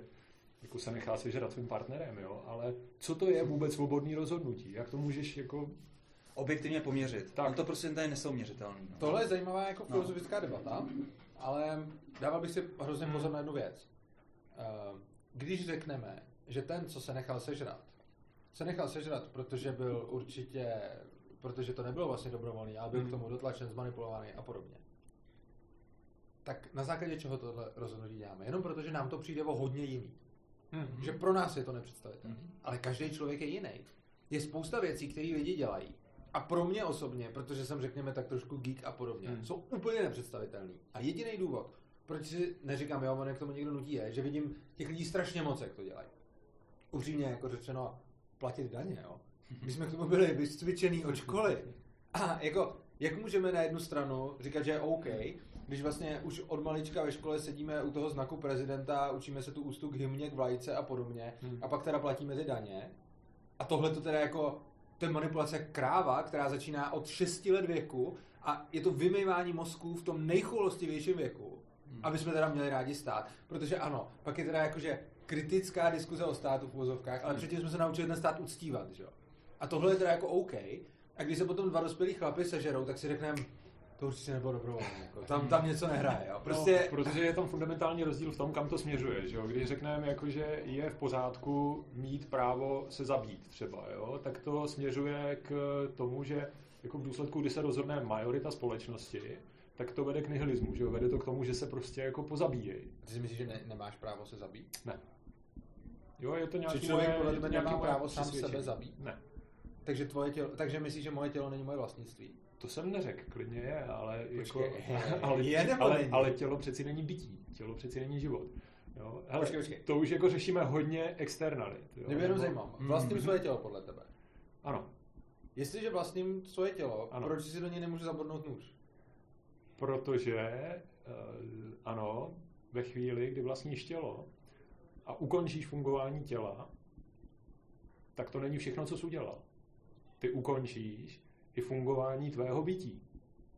Speaker 3: jako se nechá sežrat svým partnerem, jo? ale co to je vůbec svobodný rozhodnutí? Jak to můžeš jako
Speaker 2: objektivně poměřit.
Speaker 3: Tak.
Speaker 2: On to prostě tady nesouměřitelný. No.
Speaker 4: Tohle je zajímavá jako filozofická debata, ale dával bych si hrozně pozor na jednu věc. Eh, Když řekneme, že ten, co se nechal sežrat, se nechal sežrat, protože byl určitě, protože to nebylo vlastně dobrovolný, ale byl
Speaker 3: Hmm.
Speaker 4: k tomu dotlačen, zmanipulovaný a podobně. Tak na základě čeho tohle rozhodnutí děláme? Jenom protože nám to přijde o hodně jiný.
Speaker 3: Hmm.
Speaker 4: Že pro nás je to nepředstavitelné.
Speaker 2: Mhm.
Speaker 4: Ale každý člověk je jiný. Je spousta věcí, které lidi dělají. A pro mě osobně, protože jsem řekněme tak trošku geek a podobně,
Speaker 3: Hmm.
Speaker 4: jsou úplně nepředstavitelný. A jediný důvod, proč si neříkám, jo, on k tomu někdo nutí, je, že vidím těch lidí strašně moc, jak to dělají. Upřímně jako řečeno, platit daně, jo. My jsme k tomu byli vycvičený od školy. A jako, jak můžeme na jednu stranu říkat, že je OK, když vlastně už od malička ve škole sedíme u toho znaku prezidenta, učíme se tu úctu k hymně, k vlajce a podobně,
Speaker 3: Hmm.
Speaker 4: a pak teda platíme ty daně. A tohle to teda jako, to je manipulace kráva, která začíná od 6 let věku a je to vymývání mozků v tom nejchoulostivějším věku, aby jsme teda měli rádi stát. Protože ano, pak je teda jakože kritická diskuze o státu v uvozovkách, ale předtím jsme se naučili ten stát uctívat, že jo. A tohle je teda jako OK. A když se potom dva dospělí chlapy sežerou, tak si řekneme, to určitě nebylo dobrovolné. Jako. Tam, tam něco nehraje. Jo. Prostě
Speaker 3: No, protože je tam fundamentální rozdíl v tom, kam to směřuje. Že jo? Když řekneme, jako, že je v pořádku mít právo se zabít třeba, jo? tak to směřuje k tomu, že jako v důsledku, kdy se rozhodne majorita společnosti, tak to vede k nihilismu, že jo? vede to k tomu, že se prostě jako pozabíjejí.
Speaker 4: ty si myslíš, že ne, nemáš právo se zabít?
Speaker 3: Ne. Jo, je to nějaký
Speaker 4: člověk
Speaker 3: moje-
Speaker 4: podle
Speaker 3: je to
Speaker 4: tebe nemá právo sám sebe zabít?
Speaker 3: Ne.
Speaker 4: Takže, tvoje tělo, takže myslíš, že moje tělo není moje vlastnictví?
Speaker 3: To jsem neřekl, klidně je, ale,
Speaker 4: Počkej,
Speaker 3: jako, [laughs] ale,
Speaker 4: je nebo
Speaker 3: ale, ale tělo přeci není bytí, tělo přeci není život. Jo? Hele,
Speaker 4: Počkej, počkej.
Speaker 3: To už jako řešíme hodně externalit. Jo?
Speaker 4: Mě jenom
Speaker 3: Nebo-
Speaker 4: zajímalo. Vlastním
Speaker 2: Mhm.
Speaker 4: svoje tělo podle tebe.
Speaker 3: Ano,
Speaker 4: Jestliže vlastním svoje tělo,
Speaker 3: Ano.
Speaker 4: proč si do něj nemůžu zabodnout nůž?
Speaker 3: protože uh, ano, ve chvíli, kdy vlastníš tělo a ukončíš fungování těla, tak to není všechno, co jsi udělal. Ty ukončíš i fungování tvého bytí.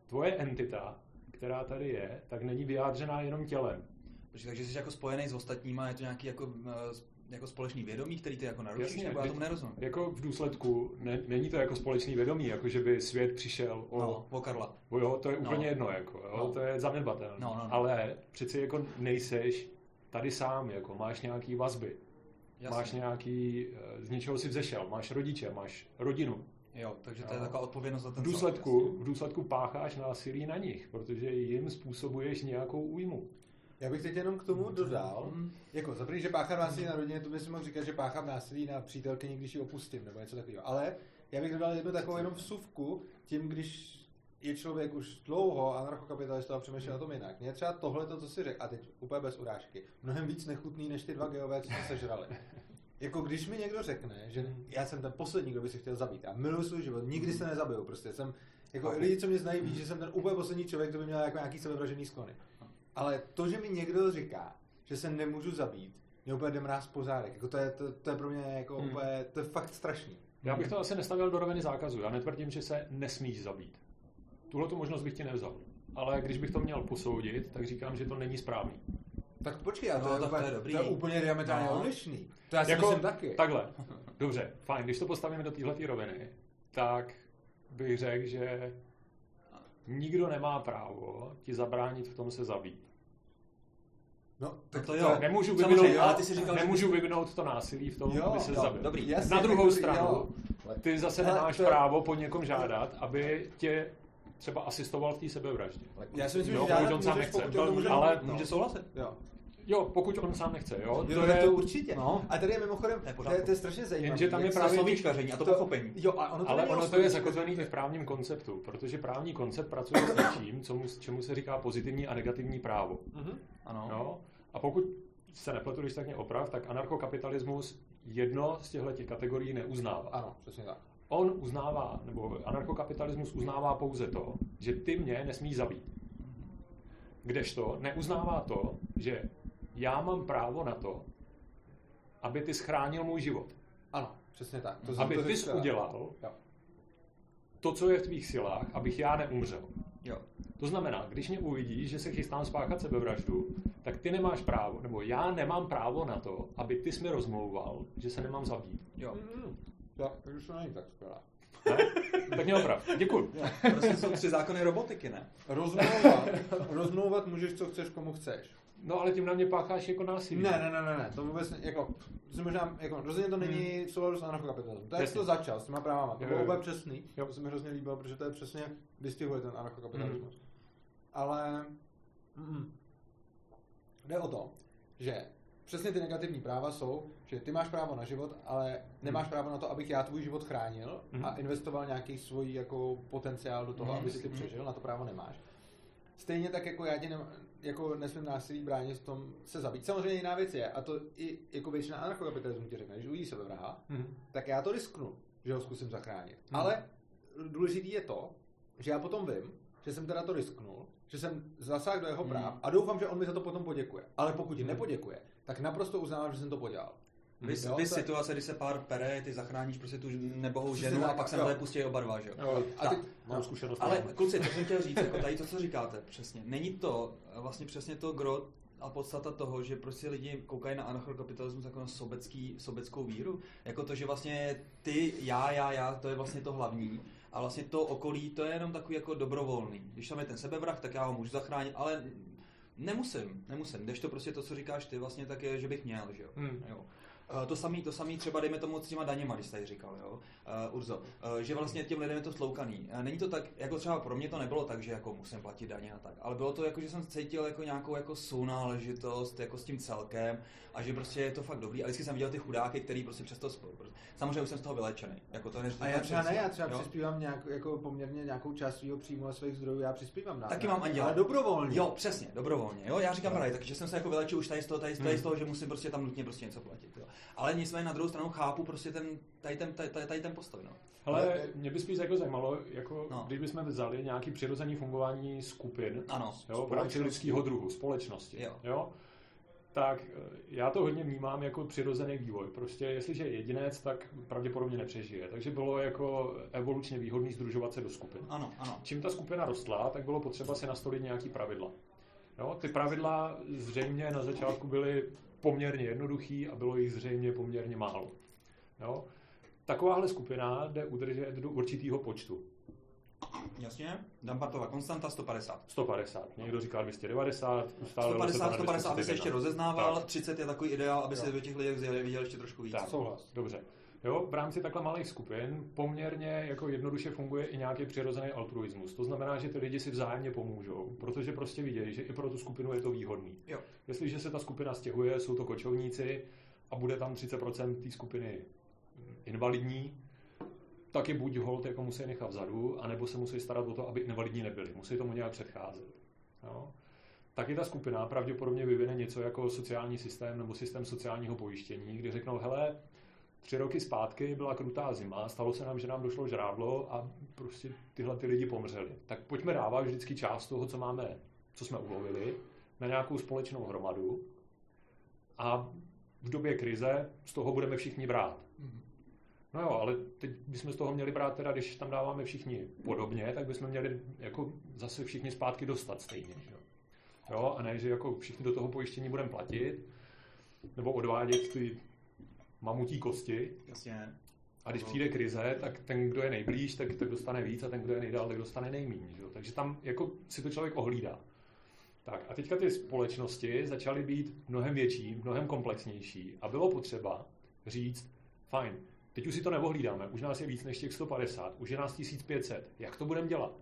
Speaker 3: Tvoje entita, která tady je, tak není vyjádřená jenom tělem.
Speaker 2: Protože, takže jsi jako spojený s ostatníma, je to nějaký jako, eh, jako společný vědomí, který ty jako narušíš,
Speaker 3: Jasně,
Speaker 2: nebo já tomu nerozumím.
Speaker 3: Jako v důsledku, ne, není to jako společný vědomí, jako že by svět přišel o,
Speaker 2: No, o Karla.
Speaker 3: o jo, to je úplně
Speaker 2: No.
Speaker 3: jedno, jako, jo,
Speaker 2: No.
Speaker 3: to je zanedbatelné.
Speaker 2: No, no, no.
Speaker 3: Ale přeci jako nejseš tady sám, jako máš nějaký vazby,
Speaker 2: Jasně.
Speaker 3: máš nějaký, eh, z něčeho si vzešel, máš rodiče, máš rodinu.
Speaker 2: Jo, takže to je taková odpovědnost za
Speaker 3: V
Speaker 2: ten
Speaker 3: důsledku,
Speaker 2: celek,
Speaker 3: v důsledku pácháš násilí na nich, protože jim způsobuješ nějakou újmu.
Speaker 4: Já bych teď jenom k tomu dodal,
Speaker 2: Mhm.
Speaker 4: jako za první, že páchám násilí na rodině, to by si mohl říkat, že páchám násilí na přítelkyni, když ji opustím, nebo něco takového. Ale já bych dodal jednu takovou jenom vsuvku, tím, když je člověk už dlouho anarchokapitalista a přemýšlí o tom jinak. Mně třeba tohle, co si řekl, a teď úplně bez urážky, mnohem víc nechutný než ty dva geové, co se sežrali. Jako když mi někdo řekne, že já jsem ten poslední, kdo by se chtěl zabít. Já miluji svůj život, nikdy se nezabiju. Prostě jsem, jako
Speaker 3: Chápu.
Speaker 4: lidi, co mě znají, ví, že jsem ten úplně poslední člověk, kdo by měl jako nějaký sebevražený sklony. Ale to, že mi někdo říká, že se nemůžu zabít, mě úplně jde mráz po zádech. Jako to, je, to, to, je pro mě jako
Speaker 3: Hmm.
Speaker 4: úplně, to je fakt strašný.
Speaker 3: Já bych to asi nestavil do roviny zákazu. Já netvrdím, že se nesmíš zabít. Tuhle tu možnost bych ti nevzal. Ale když bych to měl posoudit, tak říkám, že to není správný.
Speaker 4: Tak počkej, a to,
Speaker 2: No,
Speaker 4: je,
Speaker 2: tak to
Speaker 4: úplně,
Speaker 2: je dobrý.
Speaker 4: to je úplně diametrálně
Speaker 2: No.
Speaker 4: odlišný. To já si myslím taky.
Speaker 3: Takhle. Dobře, fajn. Když to postavíme do téhle roviny, tak bych řekl, že nikdo nemá právo ti zabránit v tom se zabít.
Speaker 4: No, tak
Speaker 2: to jo.
Speaker 3: Nemůžu vyvinout,
Speaker 2: ale ty jsi říkal, že
Speaker 3: nemůžu vyvinout to násilí v tom,
Speaker 4: Jo,
Speaker 3: aby se
Speaker 2: jo,
Speaker 3: zabil.
Speaker 2: dobrý.
Speaker 4: Jasně,
Speaker 3: Na druhou
Speaker 4: jako-
Speaker 3: stranu,
Speaker 4: jo.
Speaker 3: ty zase
Speaker 4: Ale
Speaker 3: nemáš
Speaker 4: to
Speaker 3: právo po někom žádat, aby tě třeba asistoval v té sebevraždě.
Speaker 4: Já si myslím,
Speaker 3: Jo,
Speaker 4: že
Speaker 3: pokud on sám nechce.
Speaker 4: pokud může-
Speaker 3: Ale-
Speaker 4: no.
Speaker 2: Může souhlasit.
Speaker 4: Jo.
Speaker 3: Jo, pokud on sám nechce, jo.
Speaker 4: Jo, to, je, to určitě.
Speaker 2: No.
Speaker 4: A tady je mimochodem,
Speaker 2: To
Speaker 4: to
Speaker 2: je
Speaker 4: to je strašně zajímavé.
Speaker 3: Jenže tam je právě-
Speaker 2: slovíčkaření a to pochopení.
Speaker 4: Jo, a ono to
Speaker 3: Ale ono to je zakotvený i v právním konceptu, protože právní koncept pracuje s něčím, co mu, čemu se říká pozitivní a negativní právo.
Speaker 4: Mhm.
Speaker 2: Ano.
Speaker 3: Jo? A pokud se nepletu, když tak mě oprav, tak anarchokapitalismus jedno z těchto těch kategorií neuznává.
Speaker 4: Ano, přesně tak.
Speaker 3: On uznává, nebo anarchokapitalismus uznává pouze to, že ty mě nesmíš zabít. Kdežto neuznává to, že já mám právo na to, aby ty schránil můj život.
Speaker 4: Ano, přesně tak. To
Speaker 3: Aby ty jsi udělal
Speaker 4: Jo.
Speaker 3: to, co je v tvých silách, abych já neumřel.
Speaker 2: Jo.
Speaker 3: To znamená, když mě uvidíš, že se chystám spáchat sebevraždu, tak ty nemáš právo, nebo já nemám právo na to, aby ty jsi mi rozmlouval, že se nemám zabít.
Speaker 2: Jo.
Speaker 4: Mm. Tak, takže to není tak skvělé.
Speaker 3: Ne? Tak měl prav. Děkuju.
Speaker 2: Prostě jsou tři zákony robotiky, ne?
Speaker 4: Rozmlouvat. Rozmlouvat můžeš, co chceš, komu chceš.
Speaker 3: No ale tím na mě pácháš jako násilí.
Speaker 4: Ne, ne, ne, ne, ne, to vůbec, ne, jako, to si možná, jako, rozhodně to není v souladu s anarchokapitalismem. To je, to začal s těma právama, to bylo úplně přesný,
Speaker 3: Jo.
Speaker 4: to se mi hrozně líbilo, protože to je přesně, vystihuje ten anarchokapitalismus. Ale, mm, jde o to, že přesně ty negativní práva jsou, že ty máš právo na život, ale nemáš právo na to, abych já tvůj život chránil
Speaker 3: Mhm.
Speaker 4: a investoval nějaký svůj jako potenciál do toho,
Speaker 2: Mhm.
Speaker 4: aby si ty přežil, na to právo nemáš. Stejně tak jako já tě ne, jako nesmím násilí bránit v tom se zabít. Samozřejmě jiná věc je, a to i jako většina anarchokapitalismu ti řekne, že uvidí sebevraha,
Speaker 3: Mhm.
Speaker 4: tak já to risknu, že ho zkusím zachránit.
Speaker 3: Hmm.
Speaker 4: Ale důležitý je to, že já potom vím, že jsem teda to risknul, že jsem zasáhl do jeho
Speaker 2: Hmm.
Speaker 4: práv a doufám, že on mi za to potom poděkuje. Ale pokud
Speaker 3: Hmm.
Speaker 4: nepoděkuje, tak naprosto uznávám, že jsem to podělal.
Speaker 2: Vy,
Speaker 4: Jo,
Speaker 2: vy
Speaker 4: to je-
Speaker 2: situace, kdy se pár pere, ty zachráníš prostě tu nebohou ženu a
Speaker 4: tak,
Speaker 2: pak se na to pustí oba dva, že jo?
Speaker 3: Jo,
Speaker 4: A ty,
Speaker 2: Tak.
Speaker 3: mám zkušenost.
Speaker 2: Ale
Speaker 3: mám.
Speaker 2: kluci, to jsem chtěl říct, jako [laughs] tady to, co říkáte, přesně. Není to eh, vlastně přesně to gro a podstata toho, že prostě lidi koukají na anarchokapitalismus jako na sobecký, sobeckou víru. Jako to, že vlastně ty, já, já, já, to je vlastně to hlavní. A vlastně to okolí, to je jenom takový jako dobrovolný. Když tam je ten sebevrah, tak já ho můžu zachránit, ale nemusím, nemusím. Když to prostě to, co říkáš ty, vlastně tak je, že bych měl, že jo.
Speaker 3: Hmm.
Speaker 2: jo. Eh, To samý, to samý třeba dejme tomu s těma daněma, když jsi tady říkal, jo, uh, Urzo, uh, že vlastně těm lidem je to sloukaný. Uh, není to tak, jako třeba pro mě to nebylo tak, že jako musím platit daně a tak, ale bylo to jako, že jsem cítil jako nějakou jako sounáležitost jako s tím celkem a že prostě je to fakt dobrý. A vždycky jsem viděl ty chudáky, který prostě přesto spolu. Samozřejmě už jsem z toho vylečený. Jako to
Speaker 4: a já třeba ne, já třeba
Speaker 2: jo?
Speaker 4: přispívám nějak, jako poměrně nějakou část svého příjmu a svých zdrojů, já přispívám na
Speaker 2: Taky mám anděla.
Speaker 4: Ale dobrovolně.
Speaker 2: Jo, přesně, dobrovolně. Jo, já říkám právě, takže jsem se jako vylečil už tady z toho, tady, tady z toho, že musím prostě tam nutně prostě něco platit. Jo. Ale nicméně na druhou stranu chápu prostě ten, tady ten, tady, tady ten postoj. No.
Speaker 3: Ale mě by spíš jako zajímalo, jako
Speaker 2: No.
Speaker 3: když bychom vzali nějaký přirozený fungování skupin,
Speaker 2: Ano.
Speaker 3: jo, v rámci lidského druhu, společnosti,
Speaker 2: Jo.
Speaker 3: jo, tak eh, já to hodně vnímám jako přirozený vývoj. Prostě jestliže je jedinec, tak pravděpodobně nepřežije. Takže bylo jako evolučně výhodný združovat se do skupin.
Speaker 2: Ano, ano.
Speaker 3: Čím ta skupina rostla, tak bylo potřeba si nastolit nějaký pravidla. Jo, ty pravidla zřejmě na začátku byly poměrně jednoduchý a bylo jich zřejmě poměrně málo. Jo? Takováhle skupina jde udržet do určitého počtu.
Speaker 2: Jasně. Dampartová konstanta 150.
Speaker 3: 150. Někdo říká 290, ustále
Speaker 2: 150, 150, aby se ještě rozeznával,
Speaker 3: Tak.
Speaker 2: 30 je takový ideál, aby se
Speaker 3: Jo.
Speaker 2: do těch lidí viděl ještě trošku víc.
Speaker 3: Tak,
Speaker 4: Souhlas.
Speaker 3: Dobře. Jo, v rámci takhle malých skupin poměrně jako jednoduše funguje i nějaký přirozený altruismus. To znamená, že ty lidi si vzájemně pomůžou, protože prostě vidějí, že i pro tu skupinu je to výhodný.
Speaker 2: Jo.
Speaker 3: Jestliže se ta skupina stěhuje, jsou to kočovníci a bude tam 30% té skupiny invalidní, tak je buď hold jako musí nechat vzadu, anebo se musí starat o to, aby invalidní nebyli. Musí tomu nějak předcházet. Jo? Taky ta skupina pravděpodobně vyvine něco jako sociální systém nebo systém sociálního pojištění, kdy řeknou, hele, tři roky zpátky byla krutá zima, stalo se nám, že nám došlo žrádlo a prostě tyhle ty lidi pomřeli. Tak pojďme dávat vždycky část toho, co máme, co jsme ulovili, na nějakou společnou hromadu a v době krize z toho budeme všichni brát. No jo, ale teď bychom z toho měli brát teda, když tam dáváme všichni podobně, tak bychom měli jako zase všichni zpátky dostat stejně. že Jo? jo, a ne, že jako všichni do toho pojištění budeme platit, nebo odvádět ty mamutí kosti,
Speaker 2: Jasně.
Speaker 3: a když přijde krize, tak ten, kdo je nejblíž, tak, tak dostane víc a ten, kdo je nejdál, tak dostane nejméně. Takže tam jako si to člověk ohlídá. Tak a teďka ty společnosti začaly být mnohem větší, mnohem komplexnější a bylo potřeba říct, fajn, teď už si to neohlídáme, už nás je víc než těch 150, už je nás 1500, jak to budeme dělat?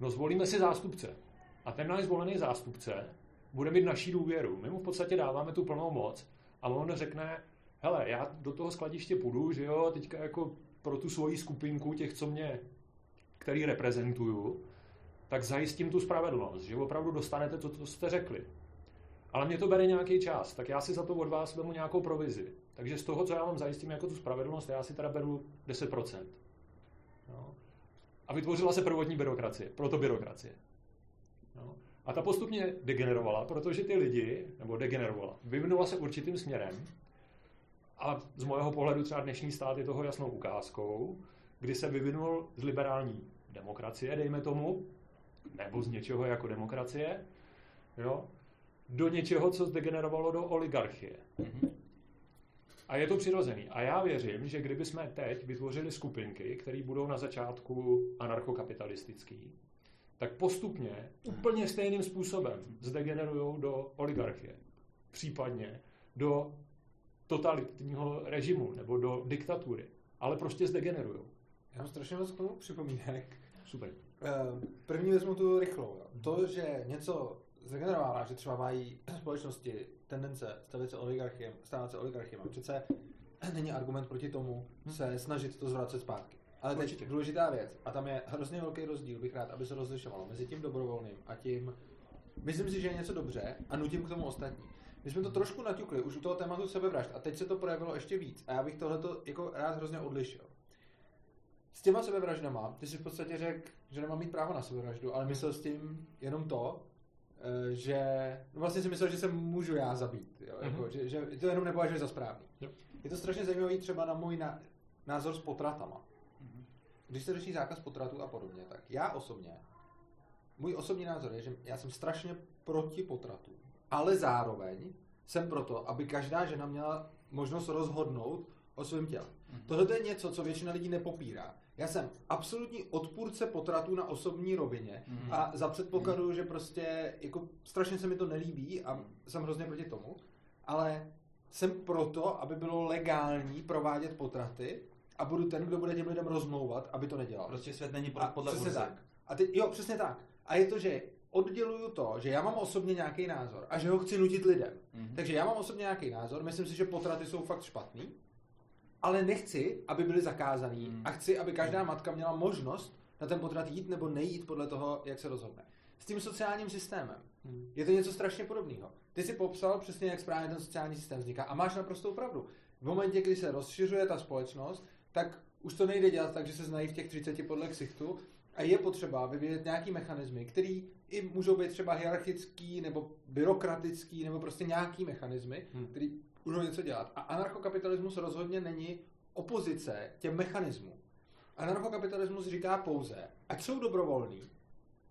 Speaker 3: No zvolíme si zástupce. A ten náš zvolený zástupce bude mít naší důvěru. My mu v podstatě dáváme tu plnou moc a on řekne, hele, já do toho skladiště půjdu, že jo, teďka jako pro tu svoji skupinku těch, co mě, který reprezentuju, tak zajistím tu spravedlnost, že opravdu dostanete to, co jste řekli. Ale mě to bere nějaký čas, tak já si za to od vás vemu nějakou provizi. Takže z toho, co já vám zajistím jako tu spravedlnost, já si teda beru 10%. No. A vytvořila se prvotní byrokracie, proto byrokracie. No. A ta postupně degenerovala, protože ty lidi, nebo degenerovala, vyvinula se určitým směrem a z mého pohledu třeba dnešní stát je toho jasnou ukázkou, kdy se vyvinul z liberální demokracie, dejme tomu, nebo z něčeho jako demokracie, jo, do něčeho, co zdegenerovalo do oligarchie. A je to přirozený. A já věřím, že kdyby jsme teď vytvořili skupinky, které budou na začátku anarchokapitalistický, tak postupně úplně stejným způsobem zdegenerují do oligarchie. Případně do totalitního režimu nebo do diktatury. Ale prostě zdegenerují.
Speaker 4: Já mám strašně moc k tomu připomínek.
Speaker 3: Super.
Speaker 4: Eh, První vezmu tu rychlou. To, že něco zregenerovává, že třeba mají [clears throat] společnosti tendence stavět se oligarchiem, stávat se oligarchiem, přece [clears throat] není argument proti tomu se snažit to zvracet zpátky. Ale teď
Speaker 3: Určitě.
Speaker 4: důležitá věc, a tam je hrozně velký rozdíl, bych rád, aby se rozlišovalo mezi tím dobrovolným a tím, myslím si, že je něco dobře a nutím k tomu ostatní. My jsme to trošku naťukli už u toho tématu sebevražd a teď se to projevilo ještě víc a já bych tohleto jako rád hrozně odlišil. S těma sebevraždama, ty si v podstatě řekl, že nemám mít právo na sebevraždu, ale myslel s tím jenom to, eh, že no vlastně si myslel, že se můžu já zabít, jo? Jako,
Speaker 3: Mhm.
Speaker 4: že, že, to jenom nepovažuje za správný.
Speaker 3: Jo.
Speaker 4: Je to strašně zajímavý třeba na můj na, názor s potratama. Když se řeší zákaz potratů a podobně, tak já osobně, můj osobní názor je, že já jsem strašně proti potratu, ale zároveň jsem proto, aby každá žena měla možnost rozhodnout o svém těle. Tohle je něco, co většina lidí nepopírá. Já jsem absolutní odpůrce potratů na osobní rovině
Speaker 2: Mhm.
Speaker 4: a za předpokladu, že prostě jako strašně se mi to nelíbí a jsem hrozně proti tomu, ale jsem proto, aby bylo legální provádět potraty a budu ten, kdo bude těm lidem rozmlouvat, aby to nedělal.
Speaker 2: Prostě svět není
Speaker 4: A
Speaker 2: pod, podle burzy.
Speaker 4: tak. A teď, jo, přesně tak. A je to, že odděluju to, že já mám osobně nějaký názor a že ho chci nutit lidem.
Speaker 2: Mhm.
Speaker 4: Takže já mám osobně nějaký názor, myslím si, že potraty jsou fakt špatný, ale nechci, aby byly zakázaný
Speaker 2: Mhm.
Speaker 4: a chci, aby každá matka měla možnost na ten potrat jít nebo nejít podle toho, jak se rozhodne. S tím sociálním systémem
Speaker 3: Hmm.
Speaker 4: je to něco strašně podobného. Ty si popsal přesně, jak správně ten sociální systém vzniká a máš naprostou pravdu. V momentě, kdy se rozšiřuje ta společnost, tak už to nejde dělat tak, že se znají v těch 30 podle ksichtu a je potřeba vyvíjet nějaký mechanismy, který i můžou být třeba hierarchický nebo byrokratický nebo prostě nějaký mechanismy,
Speaker 3: Hmm.
Speaker 4: který budou něco dělat. A anarchokapitalismus rozhodně není opozice těm mechanismům. Anarchokapitalismus říká pouze, ať jsou dobrovolní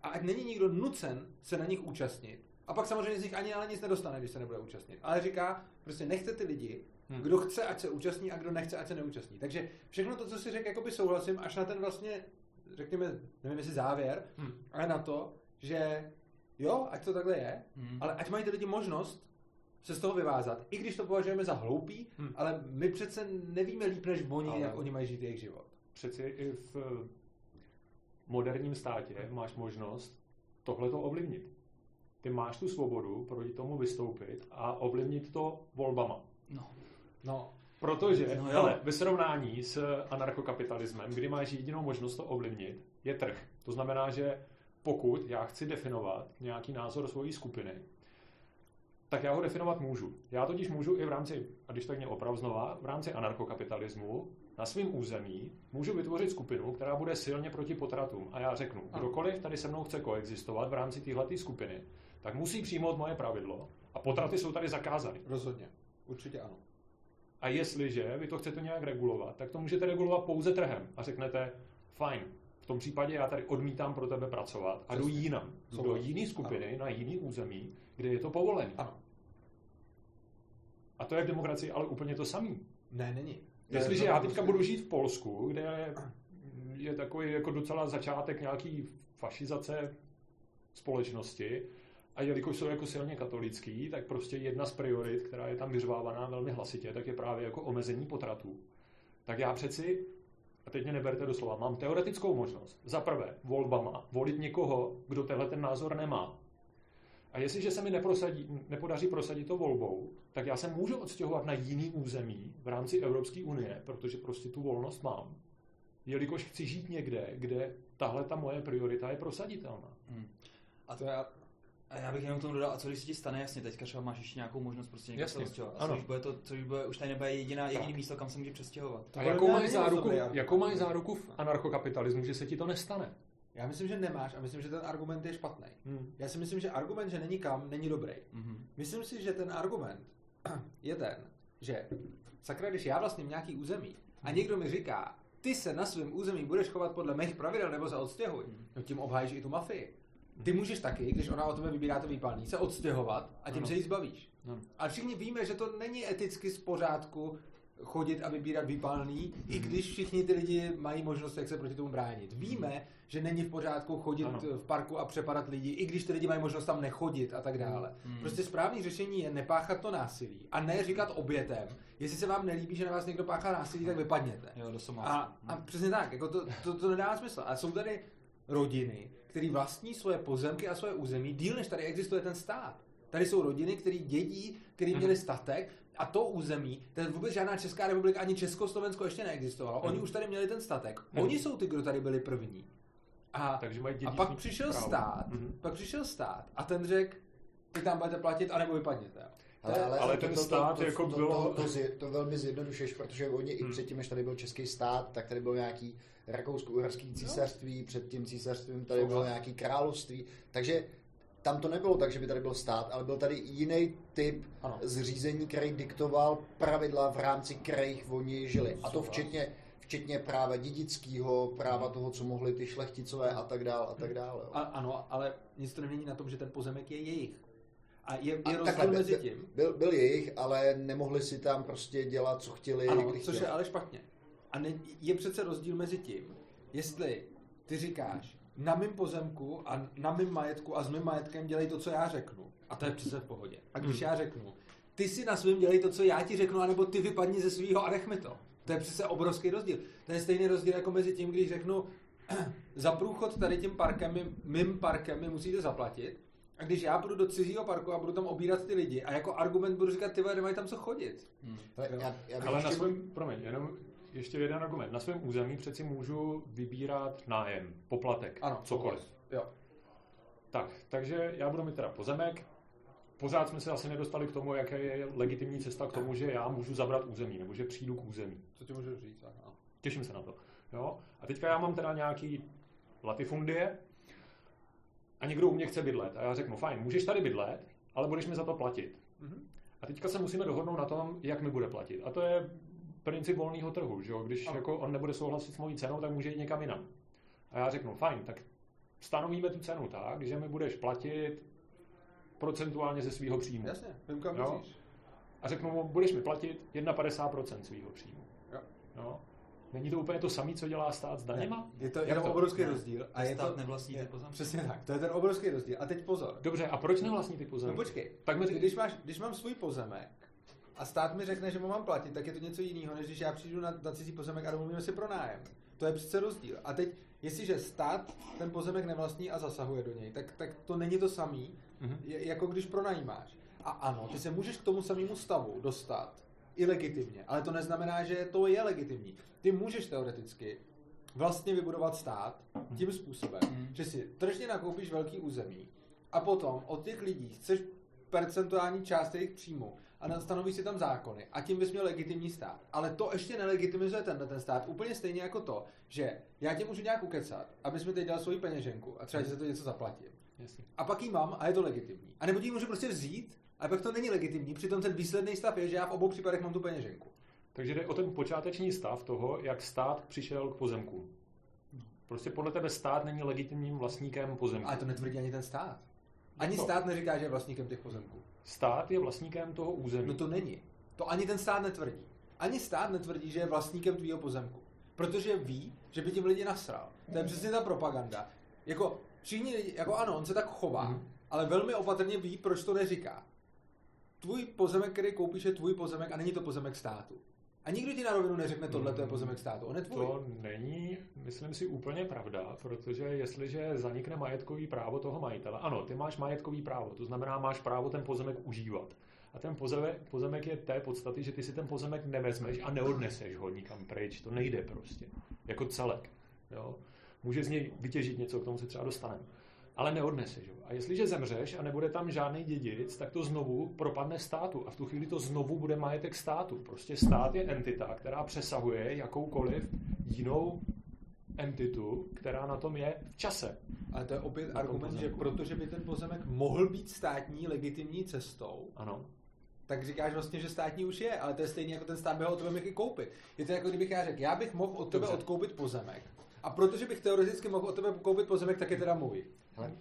Speaker 4: a ať není nikdo nucen se na nich účastnit. A pak samozřejmě z nich ani ale nic nedostane, když se nebude účastnit. Ale říká, prostě nechte ty lidi,
Speaker 3: Hmm.
Speaker 4: kdo chce, ať se účastní a kdo nechce, ať se neúčastní. Takže všechno to, co si řekl, jakoby souhlasím, až na ten vlastně, řekněme, nevím jestli závěr,
Speaker 3: Hmm.
Speaker 4: ale na to, že jo, ať to takhle je,
Speaker 2: Mhm.
Speaker 4: ale ať mají ty lidi možnost se z toho vyvázat, i když to považujeme za hloupý,
Speaker 3: Hmm.
Speaker 4: ale my přece nevíme líp než oni,
Speaker 3: Ale-
Speaker 4: jak oni mají žít jejich život.
Speaker 3: Přeci i v moderním státě máš možnost tohleto ovlivnit. Ty máš tu svobodu proti tomu vystoupit a ovlivnit to volbama.
Speaker 2: No.
Speaker 4: No,
Speaker 3: Protože,
Speaker 2: No
Speaker 3: hele, ve srovnání s anarchokapitalismem, kdy máš jedinou možnost to ovlivnit, je trh. To znamená, že pokud já chci definovat nějaký názor svojí skupiny, tak já ho definovat můžu. Já totiž můžu i v rámci, a když tak mě oprav znova, v rámci anarchokapitalismu na svém území můžu vytvořit skupinu, která bude silně proti potratům. A já řeknu, kdokoliv tady se mnou chce koexistovat v rámci téhleté skupiny, tak musí přijmout moje pravidlo a potraty jsou tady zakázány.
Speaker 4: rozhodně. Určitě ano.
Speaker 3: A jestliže vy to chcete nějak regulovat, tak to můžete regulovat pouze trhem. A řeknete, fajn, v tom případě já tady odmítám pro tebe pracovat a jdu jinam. Do jiné skupiny, na jiný území, kde je to povolené.
Speaker 4: Ano.
Speaker 3: A to je v demokracii ale úplně to samý.
Speaker 4: Ne, není.
Speaker 3: Jestliže já teďka
Speaker 4: prostě-
Speaker 3: budu žít v Polsku, kde je, je takový jako docela začátek nějaký fašizace společnosti, a jelikož jsou jako silně katolický, tak prostě jedna z priorit, která je tam vyřvávaná velmi hlasitě, tak je právě jako omezení potratů. Tak já přeci, a teď mě neberte doslova, mám teoretickou možnost, za prvé, volbama, volit někoho, kdo tenhle ten názor nemá. A jestliže se mi neprosadí, nepodaří prosadit to volbou, tak já se můžu odstěhovat na jiný území v rámci Evropské unie, protože prostě tu volnost mám. Jelikož chci žít někde, kde tahle ta moje priorita je prosaditelná.
Speaker 2: Mhm. A,
Speaker 4: To je,
Speaker 2: a já bych jenom k tomu dodal, a co když se ti stane, jasně, teďka třeba máš ještě nějakou možnost prostě někde se
Speaker 3: Jasně,
Speaker 2: rozstěhovat. A co
Speaker 3: ano.
Speaker 2: když bude to, co když bude, už tady nebude jediná, jediný
Speaker 3: Tak.
Speaker 2: místo, kam se může přestěhovat.
Speaker 3: A jakou máš, záruku, jakou máš záruku v anarchokapitalismu, že se ti to nestane?
Speaker 4: já myslím, že nemáš a myslím, že ten argument je špatný.
Speaker 3: Hmm.
Speaker 4: Já si myslím, že argument, že není kam, není dobrý.
Speaker 2: Mhm.
Speaker 4: Myslím si, že ten argument [clears throat] je ten, že sakra, když já vlastním nějaký území a někdo mi říká, ty se na svém území budeš chovat podle mých pravidel nebo se odstěhuj, no tím obhájíš i tu mafii. Ty můžeš taky, když ona o tebe vybírá to výpalný, se odstěhovat a tím
Speaker 3: Ano.
Speaker 4: se jí zbavíš.
Speaker 3: No.
Speaker 4: A všichni víme, že to není eticky z pořádku chodit a vybírat výpalný, i když všichni ty lidi mají možnost, jak se proti tomu bránit. Víme, že není v pořádku chodit
Speaker 3: Ano.
Speaker 4: v parku a přepadat lidi, i když ty lidi mají možnost tam nechodit a tak dále.
Speaker 2: Hmm.
Speaker 4: Prostě správný řešení je nepáchat to násilí a ne říkat obětem, jestli se vám nelíbí, že na vás někdo páchá násilí, tak vypadněte.
Speaker 2: Jo, do
Speaker 4: A, a přesně tak, jako to, to, to nedá smysl. A jsou tady rodiny, které vlastní svoje pozemky a svoje území díl, než tady existuje ten stát. Tady jsou rodiny, které dědí, který
Speaker 3: Mhm.
Speaker 4: měli statek a to území, je vůbec žádná Česká republika, ani Československo ještě neexistovalo. Oni
Speaker 3: Mhm.
Speaker 4: už tady měli ten statek.
Speaker 3: Mhm.
Speaker 4: Oni jsou ty, kdo tady byli první. A,
Speaker 3: Takže mají
Speaker 4: a pak přišel
Speaker 3: právo.
Speaker 4: stát,
Speaker 3: Mhm.
Speaker 4: pak přišel stát a ten řekl, vy tam budete platit, anebo vypadněte. To je-
Speaker 3: ale ten stát jako
Speaker 1: to,
Speaker 3: bylo-
Speaker 1: To, to, to, to velmi zjednodušuješ, protože oni i
Speaker 3: Hmm.
Speaker 1: předtím, než tady byl český stát, tak tady byl nějaký rakousko-uherský císařství, před tím císařstvím tady bylo nějaký království, takže tam to nebylo tak, že by tady byl stát, ale byl tady jiný typ
Speaker 4: Ano.
Speaker 1: zřízení, který diktoval pravidla v rámci kterých oni žili. A to včetně, včetně práva dědického, práva toho, co mohli ty šlechticové a tak dál a tak dále. jo.
Speaker 4: A, ano, ale nic to nemění na tom, že ten pozemek je jejich. A je, je
Speaker 1: A
Speaker 4: rozdíl
Speaker 1: takhle,
Speaker 4: mezi
Speaker 1: byl-
Speaker 4: tím,
Speaker 1: Byl, byl jejich, ale nemohli si tam prostě dělat, co chtěli,
Speaker 4: Ano,
Speaker 1: kdy
Speaker 4: což
Speaker 1: chtěli.
Speaker 4: je ale špatně. A ne, je přece rozdíl mezi tím, jestli ty říkáš, na mém pozemku a na mém majetku a s mým majetkem dělej to, co já řeknu. A to je přece v pohodě. A když já řeknu, ty si na svém dělej to, co já ti řeknu, anebo ty vypadni ze svého a nech mi to. To je přece obrovský rozdíl. To je stejný rozdíl jako mezi tím, když řeknu, [clears throat] za průchod tady tím parkem, mým parkem mi musíte zaplatit. A když já půjdu do cizího parku a budu tam obírat ty lidi a jako argument budu říkat, ty vole, nemají tam co chodit.
Speaker 1: Ale já, já bych
Speaker 3: Ale na
Speaker 1: ještě-
Speaker 3: svém, promiň, jenom ještě jeden argument. Na svém území přeci můžu vybírat nájem, poplatek,
Speaker 4: Ano,
Speaker 3: cokoliv.
Speaker 4: Jo.
Speaker 3: Tak, takže já budu mít teda pozemek. Pořád jsme se asi nedostali k tomu, jaké je legitimní cesta k tomu, že já můžu zabrat území, nebo že přijdu k území.
Speaker 4: Co ti můžu říct? Aha.
Speaker 3: Těším se na to. Jo? A teďka já mám teda nějaký latifundie a někdo u mě chce bydlet. A já řeknu, fajn, můžeš tady bydlet, ale budeš mi za to platit.
Speaker 4: Mhm.
Speaker 3: A teďka se musíme dohodnout na tom, jak mi bude platit. A to je princip volného trhu, že jo? Když
Speaker 4: Ano.
Speaker 3: jako on nebude souhlasit s mojí cenou, tak může jít někam jinam. A já řeknu, fajn, tak stanovíme tu cenu tak, že mi budeš platit procentuálně ze svého příjmu.
Speaker 4: Jasně, vím kam
Speaker 3: Jo. A řeknu mu, budeš mi platit 51% svého příjmu.
Speaker 4: Jo.
Speaker 3: Jo? Není to úplně to samé, co dělá stát s daněma?
Speaker 4: Je to
Speaker 3: Jak
Speaker 4: jenom
Speaker 3: to?
Speaker 4: obrovský
Speaker 2: Ne.
Speaker 4: rozdíl. A je
Speaker 2: stát
Speaker 4: to,
Speaker 2: nevlastní ty
Speaker 4: je,
Speaker 2: pozemky.
Speaker 4: Přesně tak, to je ten obrovský rozdíl. A teď pozor.
Speaker 3: Dobře, a proč nevlastní ty
Speaker 4: No
Speaker 3: pozemky?
Speaker 4: počkej,
Speaker 3: Tak mi
Speaker 4: když, máš, když mám svůj pozemek a stát mi řekne, že mu mám platit, tak je to něco jiného, než když já přijdu na, na cizí pozemek a domluvíme si pro nájem. To je přece rozdíl. A teď, jestliže stát ten pozemek nevlastní a zasahuje do něj, tak, tak to není to samý,
Speaker 3: Mhm.
Speaker 4: je, jako když pronajímáš. A ano, ty se můžeš k tomu samému stavu dostat i legitimně, ale to neznamená, že to je legitimní. Ty můžeš teoreticky vlastně vybudovat stát tím způsobem,
Speaker 2: Mhm.
Speaker 4: že si tržně nakoupíš velký území a potom od těch lidí chceš percentuální část jejich příjmu a stanovíš si tam zákony a tím bys měl legitimní stát. Ale to ještě nelegitimizuje tenhle ten stát úplně stejně jako to, že já tě můžu nějak ukecat, abys mi teď dal svoji peněženku a třeba ti za to něco zaplatím.
Speaker 3: Jasně.
Speaker 4: A pak ji mám a je to legitimní. A nebo ti ji můžu prostě vzít, a pak to není legitimní, přitom ten výsledný stav je, že já v obou případech mám tu peněženku.
Speaker 3: Takže jde o ten počáteční stav toho, jak stát přišel k pozemku. Prostě podle tebe stát není legitimním vlastníkem pozemku.
Speaker 4: Ale to netvrdí ani ten stát. Ani
Speaker 3: No.
Speaker 4: stát neříká, že je vlastníkem těch pozemků.
Speaker 3: Stát je vlastníkem toho území.
Speaker 4: No to není. To ani ten stát netvrdí. Ani stát netvrdí, že je vlastníkem tvýho pozemku. Protože ví, že by tím lidi nasral. To je přesně ta propaganda. Jako všichni lidi, jako ano, on se tak chová,
Speaker 3: Mhm.
Speaker 4: ale velmi opatrně ví, proč to neříká. Tvůj pozemek, který koupíš, je tvůj pozemek a není to pozemek státu. A nikdo ti na rovinu neřekne, tohle to je pozemek státu. On je tvůj.
Speaker 3: To není, myslím si, úplně pravda, protože jestliže zanikne majetkový právo toho majitele, ano, ty máš majetkový právo, to znamená, máš právo ten pozemek užívat. A ten pozemek, pozemek je té podstaty, že ty si ten pozemek nevezmeš a neodneseš ho nikam pryč. To nejde prostě. Jako celek. Jo? Může z něj vytěžit něco, k tomu se třeba dostaneme. Ale neodneseš ho. A jestliže zemřeš a nebude tam žádný dědic, tak to znovu propadne státu. A v tu chvíli to znovu bude majetek státu. Prostě stát je entita, která přesahuje jakoukoliv jinou entitu, která na tom je v čase.
Speaker 4: Ale to je opět argument, že
Speaker 3: pozemku.
Speaker 4: protože by ten pozemek mohl být státní legitimní cestou,
Speaker 3: Ano.
Speaker 4: tak říkáš vlastně, že státní už je, ale to je stejně jako ten stát by ho od tebe mohl koupit. Je to jako kdybych já řekl, já bych mohl od tebe
Speaker 3: Dobře.
Speaker 4: odkoupit pozemek. A protože bych teoreticky mohl od tebe koupit pozemek, tak je teda můj.
Speaker 1: Hele,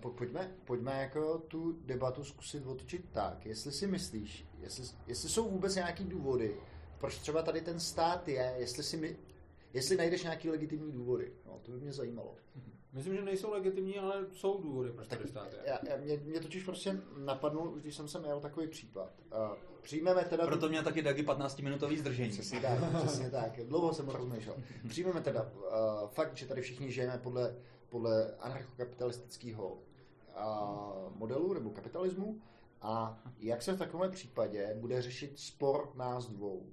Speaker 1: po, pojďme, pojďme jako tu debatu zkusit otočit tak, jestli si myslíš, jestli, jestli jsou vůbec nějaký důvody, proč třeba tady ten stát je, jestli si mi, jestli najdeš nějaký legitimní důvody. No, to by mě zajímalo.
Speaker 4: Myslím, že nejsou legitimní, ale jsou důvody, proč tady stát je.
Speaker 1: Já, já, mě, mě totiž prostě napadnul, už když jsem sem jel takový případ. Uh, přijmeme teda...
Speaker 2: Proto měl taky Dagi 15-minutový zdržení.
Speaker 1: Přesně tak, přesně tak. Dlouho jsem rozmýšlel. [laughs] Přijmeme teda uh, fakt, že tady všichni žijeme podle, podle anarchokapitalistického uh, modelu nebo kapitalismu a jak se v takovém případě bude řešit spor nás dvou.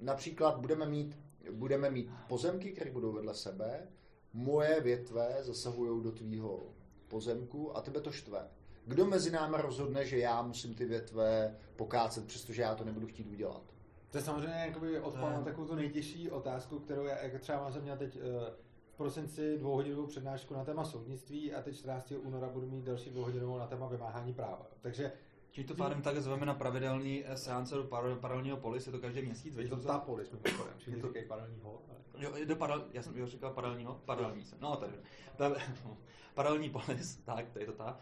Speaker 1: Například budeme mít, budeme mít pozemky, které budou vedle sebe, moje větve zasahují do tvýho pozemku a tebe to štve. Kdo mezi námi rozhodne, že já musím ty větve pokácet, přestože já to nebudu chtít udělat?
Speaker 4: To je samozřejmě jakoby odpověď na takovou tu nejtěžší otázku, kterou já, jako třeba jsem měl teď uh, v prosinci dvouhodinovou přednášku na téma soudnictví a teď 14. února budu mít další dvouhodinovou na téma vymáhání práva. Takže
Speaker 2: Čím to pádem tak zveme na pravidelný eh, seance do paralelního polis, je to každý měsíc?
Speaker 4: je to ta polis, mimochodem, čili říkají paralelního.
Speaker 2: Jo, do paralel, já jsem jo, říkal paralelního, paralelní jsem, no tady, [laughs] paralelní polis, [laughs] tak, to je to ta,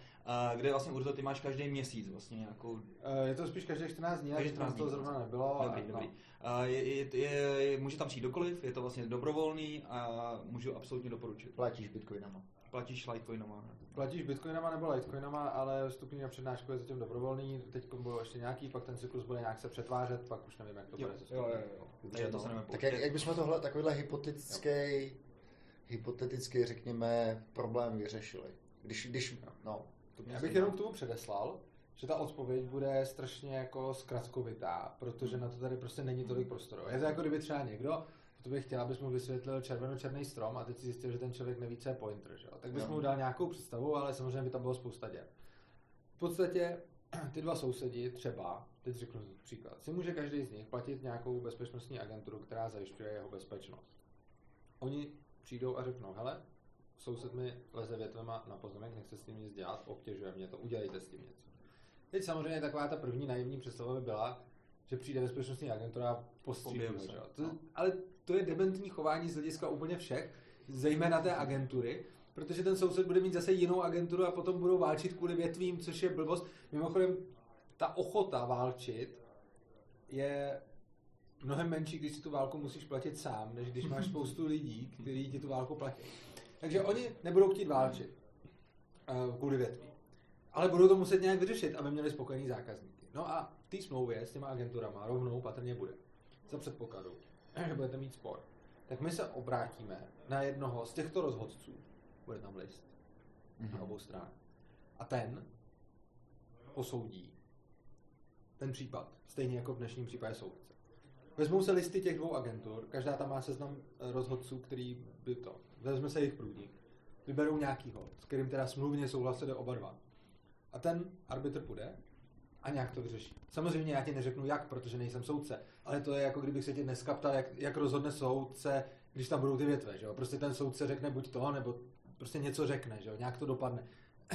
Speaker 2: kde vlastně Urzo, ty máš každý měsíc vlastně nějakou...
Speaker 4: Eh, je to spíš každý 14 dní, 14 dní, to zrovna nebylo.
Speaker 2: Dobrý,
Speaker 4: a,
Speaker 2: dobrý. No. Je, je, je, může tam přijít dokoliv, je to vlastně dobrovolný a můžu absolutně doporučit.
Speaker 1: Platíš bitcoinama.
Speaker 2: Platíš Litecoinama.
Speaker 4: Platíš bitcoinama nebo Litecoinama, ale vstupní na přednášku je zatím dobrovolný, teď budou ještě nějaký, pak ten cyklus bude nějak se přetvářet, pak už nevím, jak to
Speaker 2: jo,
Speaker 4: bude.
Speaker 2: Jo, jo, jo. Takže to se
Speaker 1: tak jak, jak bychom tohle, takovýhle hypotetický, hypotetický, řekněme, problém vyřešili? Když, když, no,
Speaker 4: to Já bych jenom k tomu předeslal, že ta odpověď bude strašně jako zkratkovitá, protože hmm. na to tady prostě není tolik prostoru. Je to jako kdyby třeba někdo to bych chtěl, abys mu vysvětlil červeno-černý strom a teď si zjistil, že ten člověk neví, co je pointer. Že? Tak bys no. mu dal nějakou představu, ale samozřejmě by tam bylo spousta děr. V podstatě [clears throat] ty dva sousedi třeba, teď řeknu příklad, si může každý z nich platit nějakou bezpečnostní agenturu, která zajišťuje jeho bezpečnost. Oni přijdou a řeknou, hele, soused mi leze větvema na pozemek, nechce s tím nic dělat, obtěžuje mě to, udělejte s tím něco. Teď samozřejmě taková ta první naivní představa by byla, že přijde bezpečnostní agentura a postřílí. No. Ale to je dementní chování z hlediska úplně všech, zejména té agentury, protože ten soused bude mít zase jinou agenturu a potom budou válčit kvůli větvím, což je blbost. Mimochodem, ta ochota válčit je mnohem menší, když si tu válku musíš platit sám, než když máš [laughs] spoustu lidí, kteří ti tu válku platí. Takže oni nebudou chtít válčit uh, kvůli větvím. Ale budou to muset nějak vyřešit, aby měli spokojený zákazníky. No a v té smlouvě s těma agenturama rovnou patrně bude. Za předpokladu, že [clears throat] budete mít spor. Tak my se obrátíme na jednoho z těchto rozhodců. Bude tam list mm-hmm. na mhm. obou stranách. A ten posoudí ten případ, stejně jako v dnešním případě soudce. Vezmou se listy těch dvou agentur, každá tam má seznam eh, rozhodců, který by to. Vezme se jejich průnik, vyberou nějakýho, s kterým teda smluvně souhlasili oba dva. A ten arbitr půjde a nějak to vyřeší. Samozřejmě já ti neřeknu jak, protože nejsem soudce, ale to je jako kdybych se tě dneska ptal, jak, jak rozhodne soudce, když tam budou ty větve. Že jo? Prostě ten soudce řekne buď to, nebo prostě něco řekne, že jo? nějak to dopadne.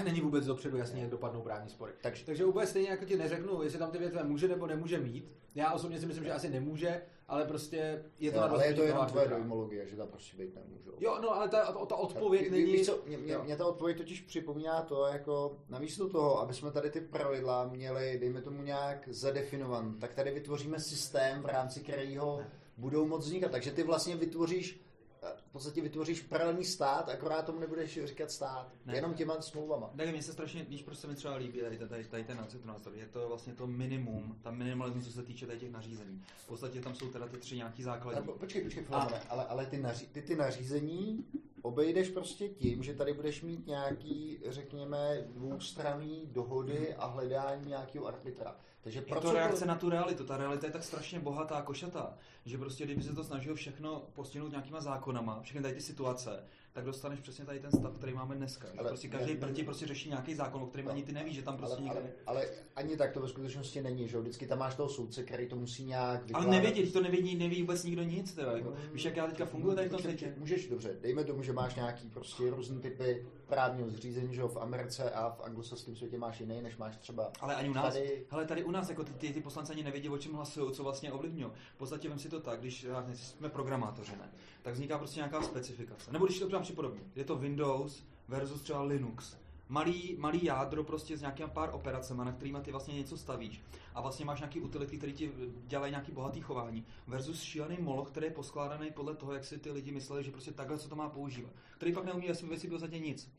Speaker 4: Není vůbec dopředu jasně, jak dopadnou právní spory. Takže, Takže úplně stejně jako ti neřeknu, jestli tam ty větve může nebo nemůže mít. Já osobně si myslím, že asi nemůže, ale prostě je to jo,
Speaker 1: Ale je to jenom tvoje dojmologie, že tam prostě být nemůžou.
Speaker 4: Jo, no ale ta, ta odpověď není...
Speaker 1: Víš co, mě, mě, mě, ta odpověď totiž připomíná to, jako namísto toho, aby jsme tady ty pravidla měli, dejme tomu nějak zadefinovan, tak tady vytvoříme systém, v rámci kterého budou moc vznikat. Takže ty vlastně vytvoříš v podstatě vytvoříš paralelní stát, akorát tomu nebudeš říkat stát. Ne, jenom těma smlouvama.
Speaker 2: Tak mně se strašně, víš, proč se mi třeba líbí tady, tady, tady ten názor. Je to vlastně to minimum, ta minimalismus, co se týče tady těch nařízení. V podstatě tam jsou teda ty tři nějaký základní.
Speaker 1: Ale, počkej, počkej, a... ale, ale ty, naří, ty, ty nařízení obejdeš prostě tím, že tady budeš mít nějaký, řekněme, dvoustranný dohody a hledání nějakého arbitra.
Speaker 2: Takže je to reakce na tu realitu. Ta realita je tak strašně bohatá, košatá, že prostě kdyby se to snažil všechno postihnout nějakýma zákonama, všechny tady ty situace, tak dostaneš přesně tady ten stav, který máme dneska. Ale, prostě každý proti prostě řeší nějaký zákon, o kterém ani ty nevíš, že tam prostě
Speaker 1: ale, ale, ale, ani tak to ve skutečnosti není, že vždycky tam máš toho soudce, který to musí nějak
Speaker 2: vykládat. Ale nevědí, to nevědí, neví vůbec nikdo nic. Teda, jako. Víš, jak já teďka funguje tady v tom světě?
Speaker 1: Můžeš, dobře, dejme tomu, že máš nějaký prostě různý typy právního zřízení, že v Americe a v anglosaském světě máš jiný, než máš třeba
Speaker 2: Ale ani u nás, tady... hele, tady u nás, jako ty, ty, ty poslanci ani nevědí, o čem hlasují, co vlastně ovlivňují. V podstatě vem si to tak, když jsme programátoři, ne? tak vzniká prostě nějaká specifikace. Nebo když to připodobně, je to Windows versus třeba Linux. Malý, malý jádro prostě s nějakým pár operacemi, na kterými ty vlastně něco stavíš. A vlastně máš nějaký utility, které ti dělají nějaký bohatý chování versus šílený moloch, který je poskládaný podle toho, jak si ty lidi mysleli, že prostě takhle se to má používat, který pak neumí věci v nic.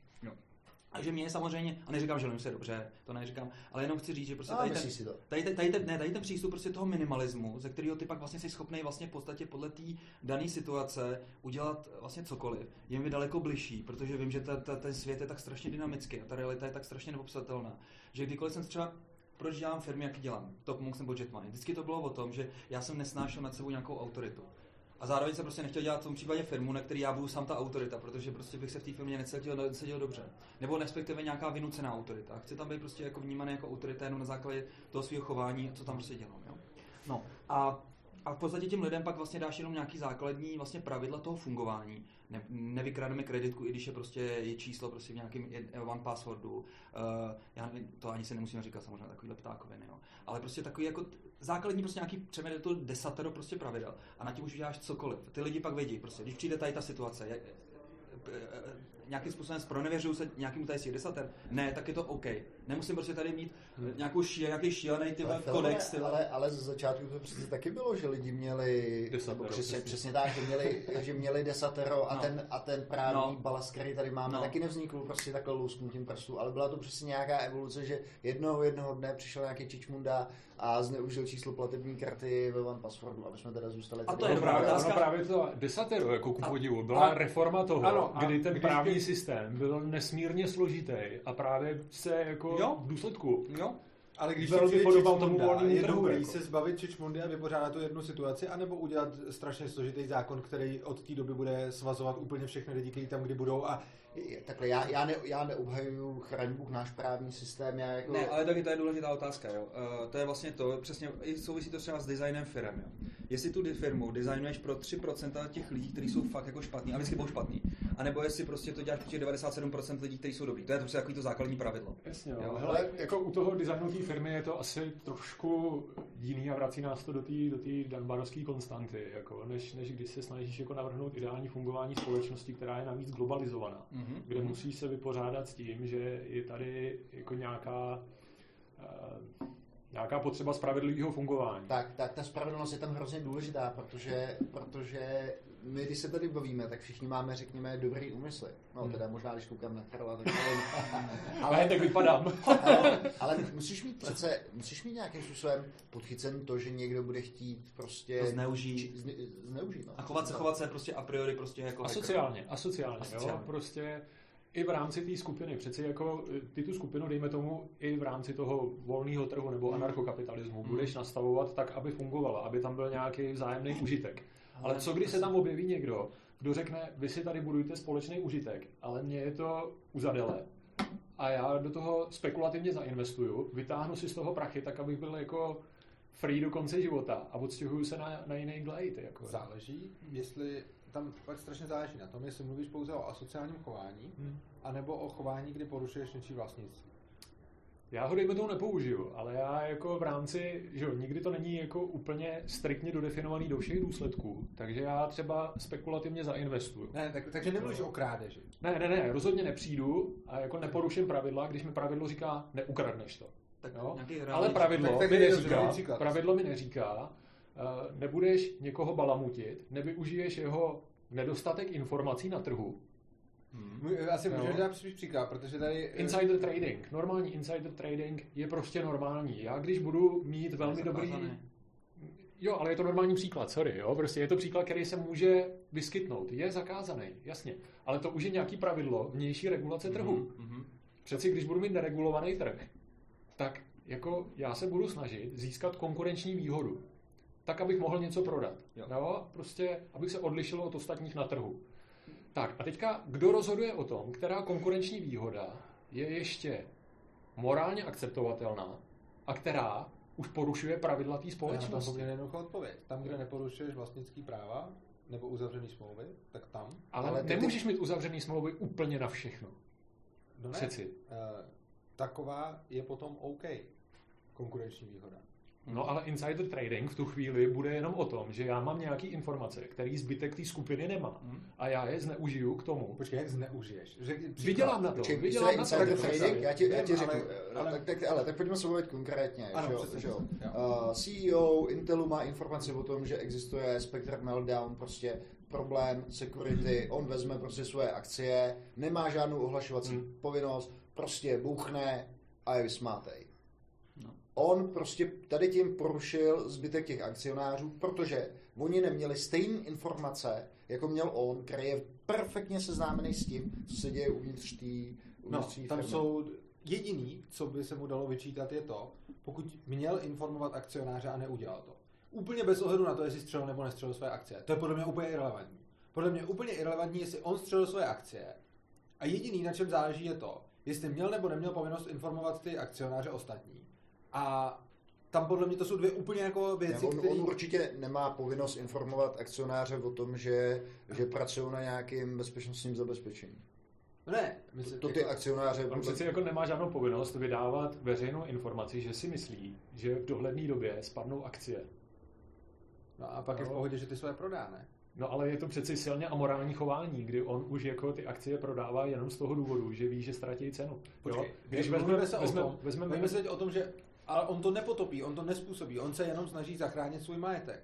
Speaker 2: Takže mě samozřejmě, a neříkám, že se dobře, to neříkám, ale jenom chci říct, že prostě tady, ten,
Speaker 1: si to.
Speaker 2: Tady, tady, tady, ten, ne, tady ten přístup prostě toho minimalismu, ze kterého ty pak vlastně jsi schopný vlastně v podstatě podle té dané situace udělat vlastně cokoliv, je mi daleko bližší, protože vím, že ta, ta, ten svět je tak strašně dynamický a ta realita je tak strašně nepopsatelná, že kdykoliv jsem třeba proč dělám firmy, jak dělám, Top Monks nebo Jetmoney. Vždycky to bylo o tom, že já jsem nesnášel nad sebou nějakou autoritu. A zároveň jsem prostě nechtěl dělat v tom případě firmu, na který já budu sám ta autorita, protože prostě bych se v té firmě necítil, necítil dobře. Nebo respektive nějaká vynucená autorita. Chci tam být prostě jako vnímaný jako autorita jenom na základě toho svého chování, co tam prostě dělám. Jo? No a a v podstatě těm lidem pak vlastně dáš jenom nějaký základní vlastně pravidla toho fungování. Ne, nevykrademe kreditku, i když je prostě je číslo prostě v nějakém one passwordu. Uh, já to ani se nemusíme říkat samozřejmě takovýhle ptákoviny, jo. Ale prostě takový jako základní prostě nějaký přeměr to desatero prostě pravidel. A na tím už uděláš cokoliv. Ty lidi pak vědí, prostě, když přijde tady ta situace, je, nějakým způsobem spronevěřuju se nějakým tady desater, ne, tak je to OK. Nemusím prostě tady mít hmm. nějakou šíle, nějaký šílený ty kodex. Ty
Speaker 1: ale, ale ze začátku to přece taky bylo, že lidi měli, desatero, přesně, přesně, tak, že měli, že měli desatero a, no. ten, a ten právní no. balast, který tady máme, no. taky nevznikl prostě takhle lusknutím prstů, ale byla to přesně nějaká evoluce, že jednoho jednoho dne přišel nějaký čičmunda a zneužil číslo platební karty ve One Passwordu, aby jsme teda zůstali.
Speaker 3: A to je právě, ono právě to desatero, jako ku podivu, byla a, reforma toho, ano, kdy ten právní systém byl nesmírně složitý a právě se jako jo? v důsledku
Speaker 4: jo? Ale když velmi podobal tomu volnému je trhu, dobrý jako. se zbavit Čičmundy a vypořádat tu jednu situaci, anebo udělat strašně složitý zákon, který od té doby bude svazovat úplně všechny lidi, kteří tam kdy budou a
Speaker 1: takhle, já, já, ne, já neobhajuju chraň Bůh náš právní systém. Já jako...
Speaker 2: Ne, ale taky to je důležitá otázka. Jo. Uh, to je vlastně to, přesně, souvisí to třeba s designem firm. Jo. Jestli tu firmu designuješ pro 3% těch lidí, kteří jsou fakt jako špatní, a vždycky budou špatní, a nebo jestli prostě to děláš pro těch 97% lidí, kteří jsou dobrý. To je to prostě takový to základní pravidlo.
Speaker 3: Jasně, jo. jo. Hele, jako u toho designu té firmy je to asi trošku jiný a vrací nás to do té do danbarovské konstanty, jako, než, než když se snažíš jako navrhnout ideální fungování společnosti, která je navíc globalizovaná, mm-hmm. kde mm-hmm. musíš se vypořádat s tím, že je tady jako nějaká uh, nějaká potřeba spravedlivého fungování.
Speaker 1: Tak, tak ta spravedlnost je tam hrozně důležitá, protože, protože my, když se tady bavíme, tak všichni máme, řekněme, dobrý úmysly. No, hmm. teda možná, když koukám na Karla, tak [laughs] [laughs]
Speaker 3: ale, tak vypadám. [laughs]
Speaker 1: ale, ale musíš mít přece, musíš mít nějakým způsobem podchycen to, že někdo bude chtít prostě...
Speaker 2: To zneužít. Či,
Speaker 1: zne, zneužít, no.
Speaker 2: A chovat se, chovat se prostě a priori prostě jako...
Speaker 3: Asociálně, asociálně, asociálně. jo, prostě i v rámci té skupiny. Přeci jako eh, ty tu skupinu, dejme tomu, i v rámci toho volného trhu nebo hmm. anarchokapitalismu budeš nastavovat tak, aby fungovala, aby tam byl nějaký vzájemný užitek. Ale co když se tam objeví někdo, kdo řekne, vy si tady budujte společný užitek, ale mně je to uzadele. A já do toho spekulativně zainvestuju, vytáhnu si z toho prachy, tak abych byl jako free do konce života a odstěhuju se na, na jiný glade. Jako.
Speaker 4: Záleží, jestli tam pak strašně záleží na tom, jestli mluvíš pouze o asociálním chování, hmm. anebo o chování, kdy porušuješ něčí vlastnictví.
Speaker 3: Já ho dejme tomu nepoužiju, ale já jako v rámci, že nikdy to není jako úplně striktně dodefinovaný do všech důsledků, takže já třeba spekulativně zainvestuju.
Speaker 4: Ne, tak, takže nemluvíš o krádeži.
Speaker 3: Ne, ne, ne, rozhodně nepřijdu a jako neporuším pravidla, když mi pravidlo říká, neukradneš to. Tak jo? Ale pravidlo tak, tak mi neříká, pravidlo mi neříká, uh, nebudeš někoho balamutit, nevyužiješ jeho nedostatek informací na trhu,
Speaker 4: Hmm. Asi no. můžeš dát příklad, protože tady...
Speaker 3: Eh, insider trading, normální insider trading je prostě normální. Já když budu mít velmi dobrý... Jo, ale je to normální příklad, sorry, jo, prostě je to příklad, který se může vyskytnout. Je zakázaný, jasně, ale to už je nějaký pravidlo vnější regulace trhu. Mm-hmm. Přeci když budu mít neregulovaný trh, tak jako já se budu snažit získat konkurenční výhodu, tak, abych mohl něco prodat. Jo. jo? Prostě, abych se odlišil od ostatních na trhu. Tak a teďka, kdo rozhoduje o tom, která konkurenční výhoda je ještě morálně akceptovatelná a která už porušuje pravidla té společnosti?
Speaker 4: To je jednoduchá odpověď. Tam, kde neporušuješ vlastnický práva nebo uzavřený smlouvy, tak tam.
Speaker 3: Ale, ale nemůžeš ty... mít uzavřený smlouvy úplně na všechno.
Speaker 4: No ne. Přeci. Uh, taková je potom OK konkurenční výhoda.
Speaker 3: No ale insider trading v tu chvíli bude jenom o tom, že já mám nějaký informace, který zbytek té skupiny nemá.
Speaker 2: Hmm.
Speaker 3: A já je zneužiju k tomu.
Speaker 4: Počkej, jak zneužiješ? Řek, příklad.
Speaker 3: Vydělám na to.
Speaker 1: Počkej,
Speaker 3: vydělám na to.
Speaker 1: insider trading, já ti, já ti řeknu,
Speaker 4: ale-
Speaker 1: ale,
Speaker 4: ale-
Speaker 1: tak, tak, ale tak pojďme se mluvit konkrétně.
Speaker 4: Ano,
Speaker 1: že
Speaker 4: přesně.
Speaker 1: že jo. Uh, CEO Intelu má informace o tom, že existuje Spectre Meltdown, prostě problém security, on vezme prostě svoje akcie, nemá žádnou ohlašovací
Speaker 3: Hmm.
Speaker 1: povinnost, prostě bouchne a je vysmátej. On prostě tady tím porušil zbytek těch akcionářů, protože oni neměli stejné informace, jako měl on, který je perfektně seznámený s tím, co se děje uvnitř té
Speaker 4: No, tam
Speaker 1: firmy.
Speaker 4: jsou jediný, co by se mu dalo vyčítat, je to, pokud měl informovat akcionáře a neudělal to. Úplně bez ohledu na to, jestli střelil nebo nestřelil své akcie. To je podle mě úplně irrelevantní. Podle mě úplně irrelevantní, jestli on střelil své akcie a jediný, na čem záleží, je to, jestli měl nebo neměl povinnost informovat ty akcionáře ostatní. A tam podle mě to jsou dvě úplně jako věci,
Speaker 1: Ne, on,
Speaker 4: které...
Speaker 1: on určitě nemá povinnost informovat akcionáře o tom, že, že pracují na nějakým bezpečnostním zabezpečení.
Speaker 4: Ne, myslím,
Speaker 1: To ty
Speaker 4: jako-
Speaker 1: akcionáře...
Speaker 3: On přeci jako nemá žádnou povinnost vydávat veřejnou informaci, že si myslí, že v dohledné době spadnou akcie.
Speaker 4: No a pak je v
Speaker 3: No.
Speaker 4: pohodě, že ty své prodá, ne?
Speaker 3: No ale je to přeci silně amorální chování, kdy on už jako ty akcie prodává jenom z toho důvodu, že ví, že ztratí cenu.
Speaker 4: Počkej,
Speaker 3: jo?
Speaker 4: když
Speaker 3: vezmeme-
Speaker 4: se
Speaker 3: vezmeme-
Speaker 4: o tom,
Speaker 3: vezmeme-
Speaker 4: vezmeme se teď o tom, že ale on to nepotopí, on to nespůsobí, on se jenom snaží zachránit svůj majetek.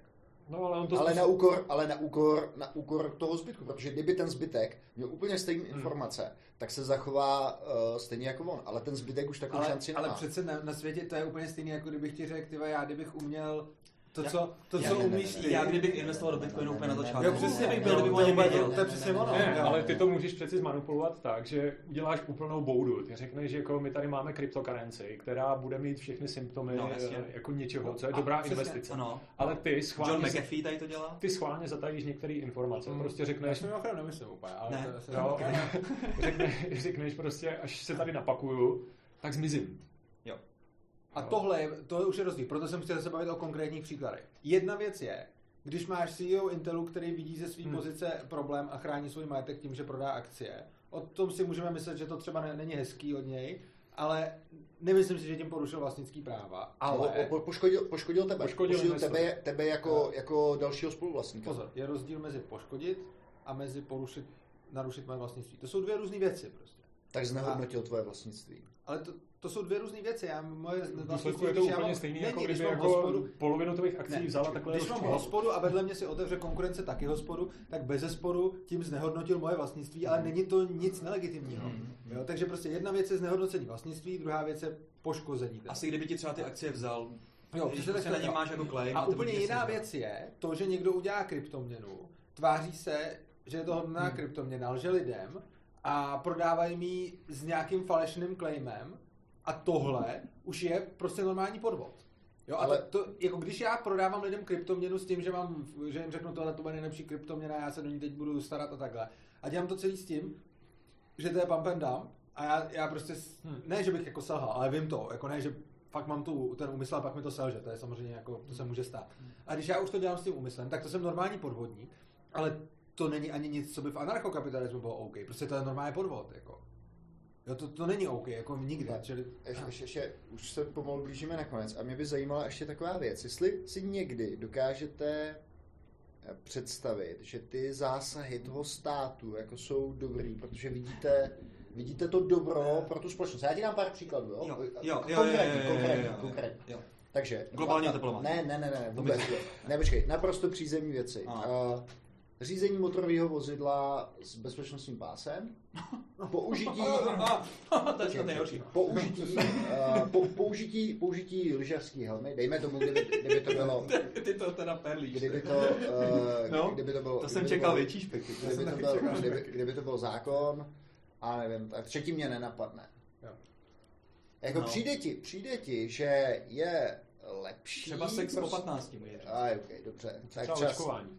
Speaker 3: No ale on to
Speaker 1: ale na úkor, ale na úkor, na úkor toho zbytku, protože kdyby ten zbytek měl úplně stejné
Speaker 3: Hmm.
Speaker 1: informace, tak se zachová uh, stejně jako on, ale ten zbytek už takovou
Speaker 4: Ale,
Speaker 1: šanci nemá.
Speaker 4: ale přece na, na světě to je úplně stejný, jako kdybych ti řekl, tyva, já kdybych uměl to,
Speaker 2: Já-
Speaker 4: co, to,
Speaker 2: já-
Speaker 4: co umíš ty.
Speaker 2: Já kdybych investoval do Bitcoinu úplně na začátku.
Speaker 4: Jo, přesně,
Speaker 2: bych byl, kdybych
Speaker 4: to
Speaker 2: o něm věděl.
Speaker 4: to je přesně ono.
Speaker 3: Ne, ale ty to můžeš přeci zmanipulovat tak, že uděláš úplnou boudu. Ty řekneš, že jako my tady máme kryptocurrency, která bude mít všechny symptomy
Speaker 2: No, jasně.
Speaker 3: eh, jako něčeho, co je
Speaker 4: A
Speaker 3: dobrá
Speaker 4: přesně,
Speaker 3: investice.
Speaker 2: Ano.
Speaker 3: Ale ty
Speaker 2: John
Speaker 3: schválně,
Speaker 2: McAfee tady to dělá?
Speaker 3: ty schválně zatajíš některé informace.
Speaker 4: Mm.
Speaker 3: Prostě
Speaker 4: Já
Speaker 3: řekneš,
Speaker 4: si mimochodem nemyslím úplně, ale
Speaker 2: Ne.
Speaker 4: to asi-
Speaker 3: jo, [laughs] řekne, řekneš prostě, až se tady napakuju, tak zmizím.
Speaker 4: A tohle, je, to už je rozdíl, proto jsem chtěl se bavit o konkrétních příkladech. Jedna věc je, když máš CEO Intelu, který vidí ze své
Speaker 3: Hmm.
Speaker 4: pozice problém a chrání svůj majetek tím, že prodá akcie. O tom si můžeme myslet, že to třeba ne, není hezký od něj, ale nemyslím si, že tím porušil vlastnický práva. Ale,
Speaker 1: Po, po, poškodil, poškodil tebe.
Speaker 3: Poškodil
Speaker 1: Poškodil, tebe, tebe jako, jako dalšího spoluvlastníka.
Speaker 4: pozor, je rozdíl mezi poškodit a mezi porušit, narušit moje vlastnictví. To jsou dvě různé věci prostě.
Speaker 1: Tak znehodnotil tvoje vlastnictví.
Speaker 4: Ale to, to jsou dvě různé věci. Já, moje
Speaker 3: V důsledku
Speaker 4: vlastnictví,
Speaker 3: je to úplně
Speaker 4: mám-
Speaker 3: stejný,
Speaker 4: Není,
Speaker 3: jako
Speaker 4: když
Speaker 3: kdyby jako
Speaker 4: hospodu,
Speaker 3: polovinu tvých akcí
Speaker 4: Ne,
Speaker 3: vzala takhle
Speaker 4: Když mám hospodu a vedle mě si otevře konkurence taky hospodu, tak bez zesporu tím znehodnotil moje vlastnictví, ale není to nic nelegitimního.
Speaker 2: Mhm.
Speaker 4: Jo, takže prostě jedna věc je znehodnocení vlastnictví, druhá věc je poškození.
Speaker 2: Asi kdyby ti třeba ty akcie vzal,
Speaker 4: Jo,
Speaker 2: když prostě
Speaker 4: tak
Speaker 2: na ně máš jako claim.
Speaker 4: A
Speaker 2: to
Speaker 4: úplně jiná věc je to, že někdo udělá kryptoměnu, tváří se, že je to hodná
Speaker 3: Hmm.
Speaker 4: kryptoměna, lže lidem a prodávají mi s nějakým falešným claimem a tohle už je prostě normální podvod. Jo, a
Speaker 1: Ale-
Speaker 4: to, to, jako když já prodávám lidem kryptoměnu s tím, že, mám, že jim řeknu, tohle to bude nejlepší kryptoměna, já se do ní teď budu starat a takhle. A dělám to celý s tím, že to je pump and dump a já, já prostě,
Speaker 3: Hmm.
Speaker 4: ne, že bych jako selhal, ale vím to, jako ne, že fakt mám tu, ten úmysl a pak mi to selže, to je samozřejmě jako, to se může stát. A když já už to dělám s tím úmyslem, tak to jsem normální podvodník, ale to není ani nic, co by v anarchokapitalismu bylo OK, prostě to je normální podvod, jako. Jo, to, to není OK, jako nikdy,
Speaker 1: Tak.
Speaker 4: čili...
Speaker 1: Ještě, ještě, už se pomalu blížíme na konec a mě by zajímala ještě taková věc, jestli si někdy dokážete eh, představit, že ty zásahy toho státu jako jsou dobrý, protože vidíte, vidíte to dobro pro tu společnost. Já ti dám pár příkladů, jo?
Speaker 2: Jo, jo, jo, jo, jo, jo,
Speaker 1: konkrétní,
Speaker 2: jo, jo,
Speaker 1: konkrétní.
Speaker 2: jo.
Speaker 1: Takže...
Speaker 2: Globální oteplování.
Speaker 1: Ne, ne, ne, ne, vůbec. Ne, počkej, naprosto přízemní věci.
Speaker 2: A.
Speaker 1: Uh, řízení motorového vozidla s bezpečnostním pásem, [laughs] použití [laughs]
Speaker 2: to je snad nejhorší.
Speaker 1: použití, uh, po, použití, použití lyžařský helmy, dejme tomu, kdyby, kdyby to bylo, [laughs]
Speaker 2: Ty to teda perlíš.
Speaker 1: kdyby to, uh,
Speaker 2: No,
Speaker 1: kdyby to bylo,
Speaker 2: To jsem čekal větší špekty.
Speaker 1: kdyby to, byl, kdyby, kdyby to byl zákon, a nevím, tak třetí mě nenapadne.
Speaker 4: Jo.
Speaker 1: Jako
Speaker 2: No.
Speaker 1: přijde ti, přijde ti, že je lepší...
Speaker 2: Třeba sex po
Speaker 1: prostě-
Speaker 2: 15 může říct.
Speaker 1: A, ok, dobře. Tak
Speaker 3: Třeba
Speaker 1: třeba,
Speaker 3: očkování.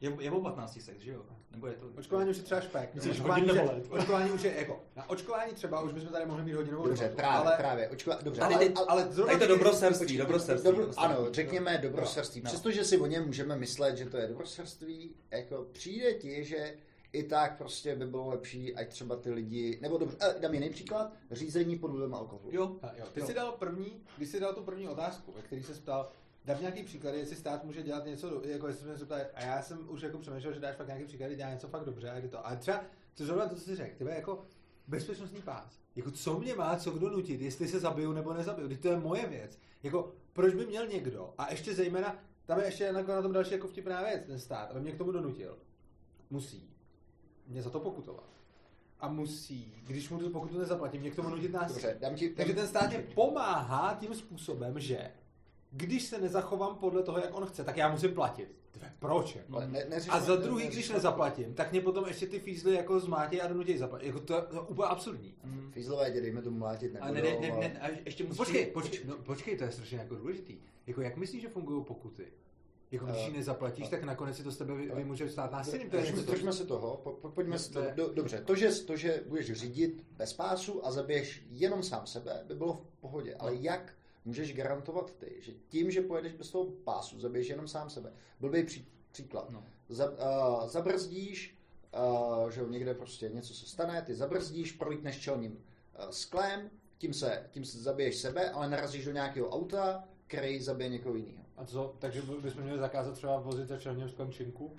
Speaker 2: Je, je o 15 sex, že jo? Nebo je to...
Speaker 4: Očkování už je třeba špek.
Speaker 3: Myslíš
Speaker 4: očkování, že, očkování už je jako. Na očkování třeba už bychom tady mohli mít hodinovou
Speaker 1: dobře,
Speaker 4: debatu,
Speaker 1: právě,
Speaker 4: ale,
Speaker 1: právě. Očko, dobře,
Speaker 2: Tady
Speaker 1: ale,
Speaker 2: ty-
Speaker 1: ale,
Speaker 4: ale zrovna
Speaker 2: Tady to dobroserství, dobrosrství.
Speaker 1: Dobro, ano, řekněme dobrosrství.
Speaker 2: No.
Speaker 1: Přestože si o něm můžeme myslet, že to je dobrosrství, jako přijde ti, že i tak prostě by bylo lepší, ať třeba ty lidi, nebo dobře, eh, dám jiný příklad, řízení pod vlivem alkoholu.
Speaker 2: Jo,
Speaker 4: A jo, ty
Speaker 2: Jo.
Speaker 4: jsi dal první, když jsi dal tu první otázku, ve který se ptal, dáš nějaký příklady, jestli stát může dělat něco, jako jestli jsme se ptali, a já jsem už jako přemýšlel, že dáš fakt nějaký příklady, dělá něco fakt dobře, a to. A třeba, co zrovna to, co jsi řekl, vole, jako bezpečnostní pás. Jako co mě má co kdo nutit, jestli se zabiju nebo nezabiju, když to je moje věc. Jako proč by měl někdo, a ještě zejména, tam je ještě jako na tom další jako vtipná věc, ten stát, aby mě k tomu donutil. Musí mě za to pokutovat. A musí, když mu tu pokutu nezaplatím, mě k tomu nutit násilí.
Speaker 1: Dobře, dám ti,
Speaker 4: Takže ten stát mě pomáhá tím způsobem, že když se nezachovám podle toho, jak on chce, tak já musím platit. Tve, proč? Jako?
Speaker 1: Ne, neřeš,
Speaker 4: A za
Speaker 1: ne-
Speaker 4: druhý,
Speaker 1: ne-
Speaker 4: když nezaplatím, tak mě potom ještě ty fízly jako zmátí a donutí zaplatit. Jako to je to je úplně absurdní.
Speaker 1: Fízlové tě dejme tomu mlátit
Speaker 2: A
Speaker 1: nebudou.
Speaker 2: ne, ne, ne, ne, a ještě
Speaker 4: No
Speaker 2: musíš...
Speaker 4: počkej, počkej, no, počkej, to je strašně jako důležitý. Jako jak myslíš, že fungují pokuty? Jako když
Speaker 1: Eh,
Speaker 4: ji nezaplatíš, tak nakonec si to z tebe vy,
Speaker 1: eh,
Speaker 4: vymůže stát násilím.
Speaker 1: Držme, držme se toho, po, po, pojďme si to, do, dobře, to že, to, že budeš řídit bez pásu a zabiješ jenom sám sebe, by bylo v pohodě, ale jak můžeš garantovat ty, že tím, že pojedeš bez toho pásu, zabiješ jenom sám sebe. Blbý pří, příklad.
Speaker 2: No.
Speaker 1: Za, uh, zabrzdíš, uh, že někde prostě něco se stane, ty zabrzdíš, prolítneš čelním uh, sklem, tím se, tím se zabiješ sebe, ale narazíš do nějakého auta, který zabije někoho jiného.
Speaker 4: A co? Takže by- bychom měli zakázat třeba vozit za černým sklem činku?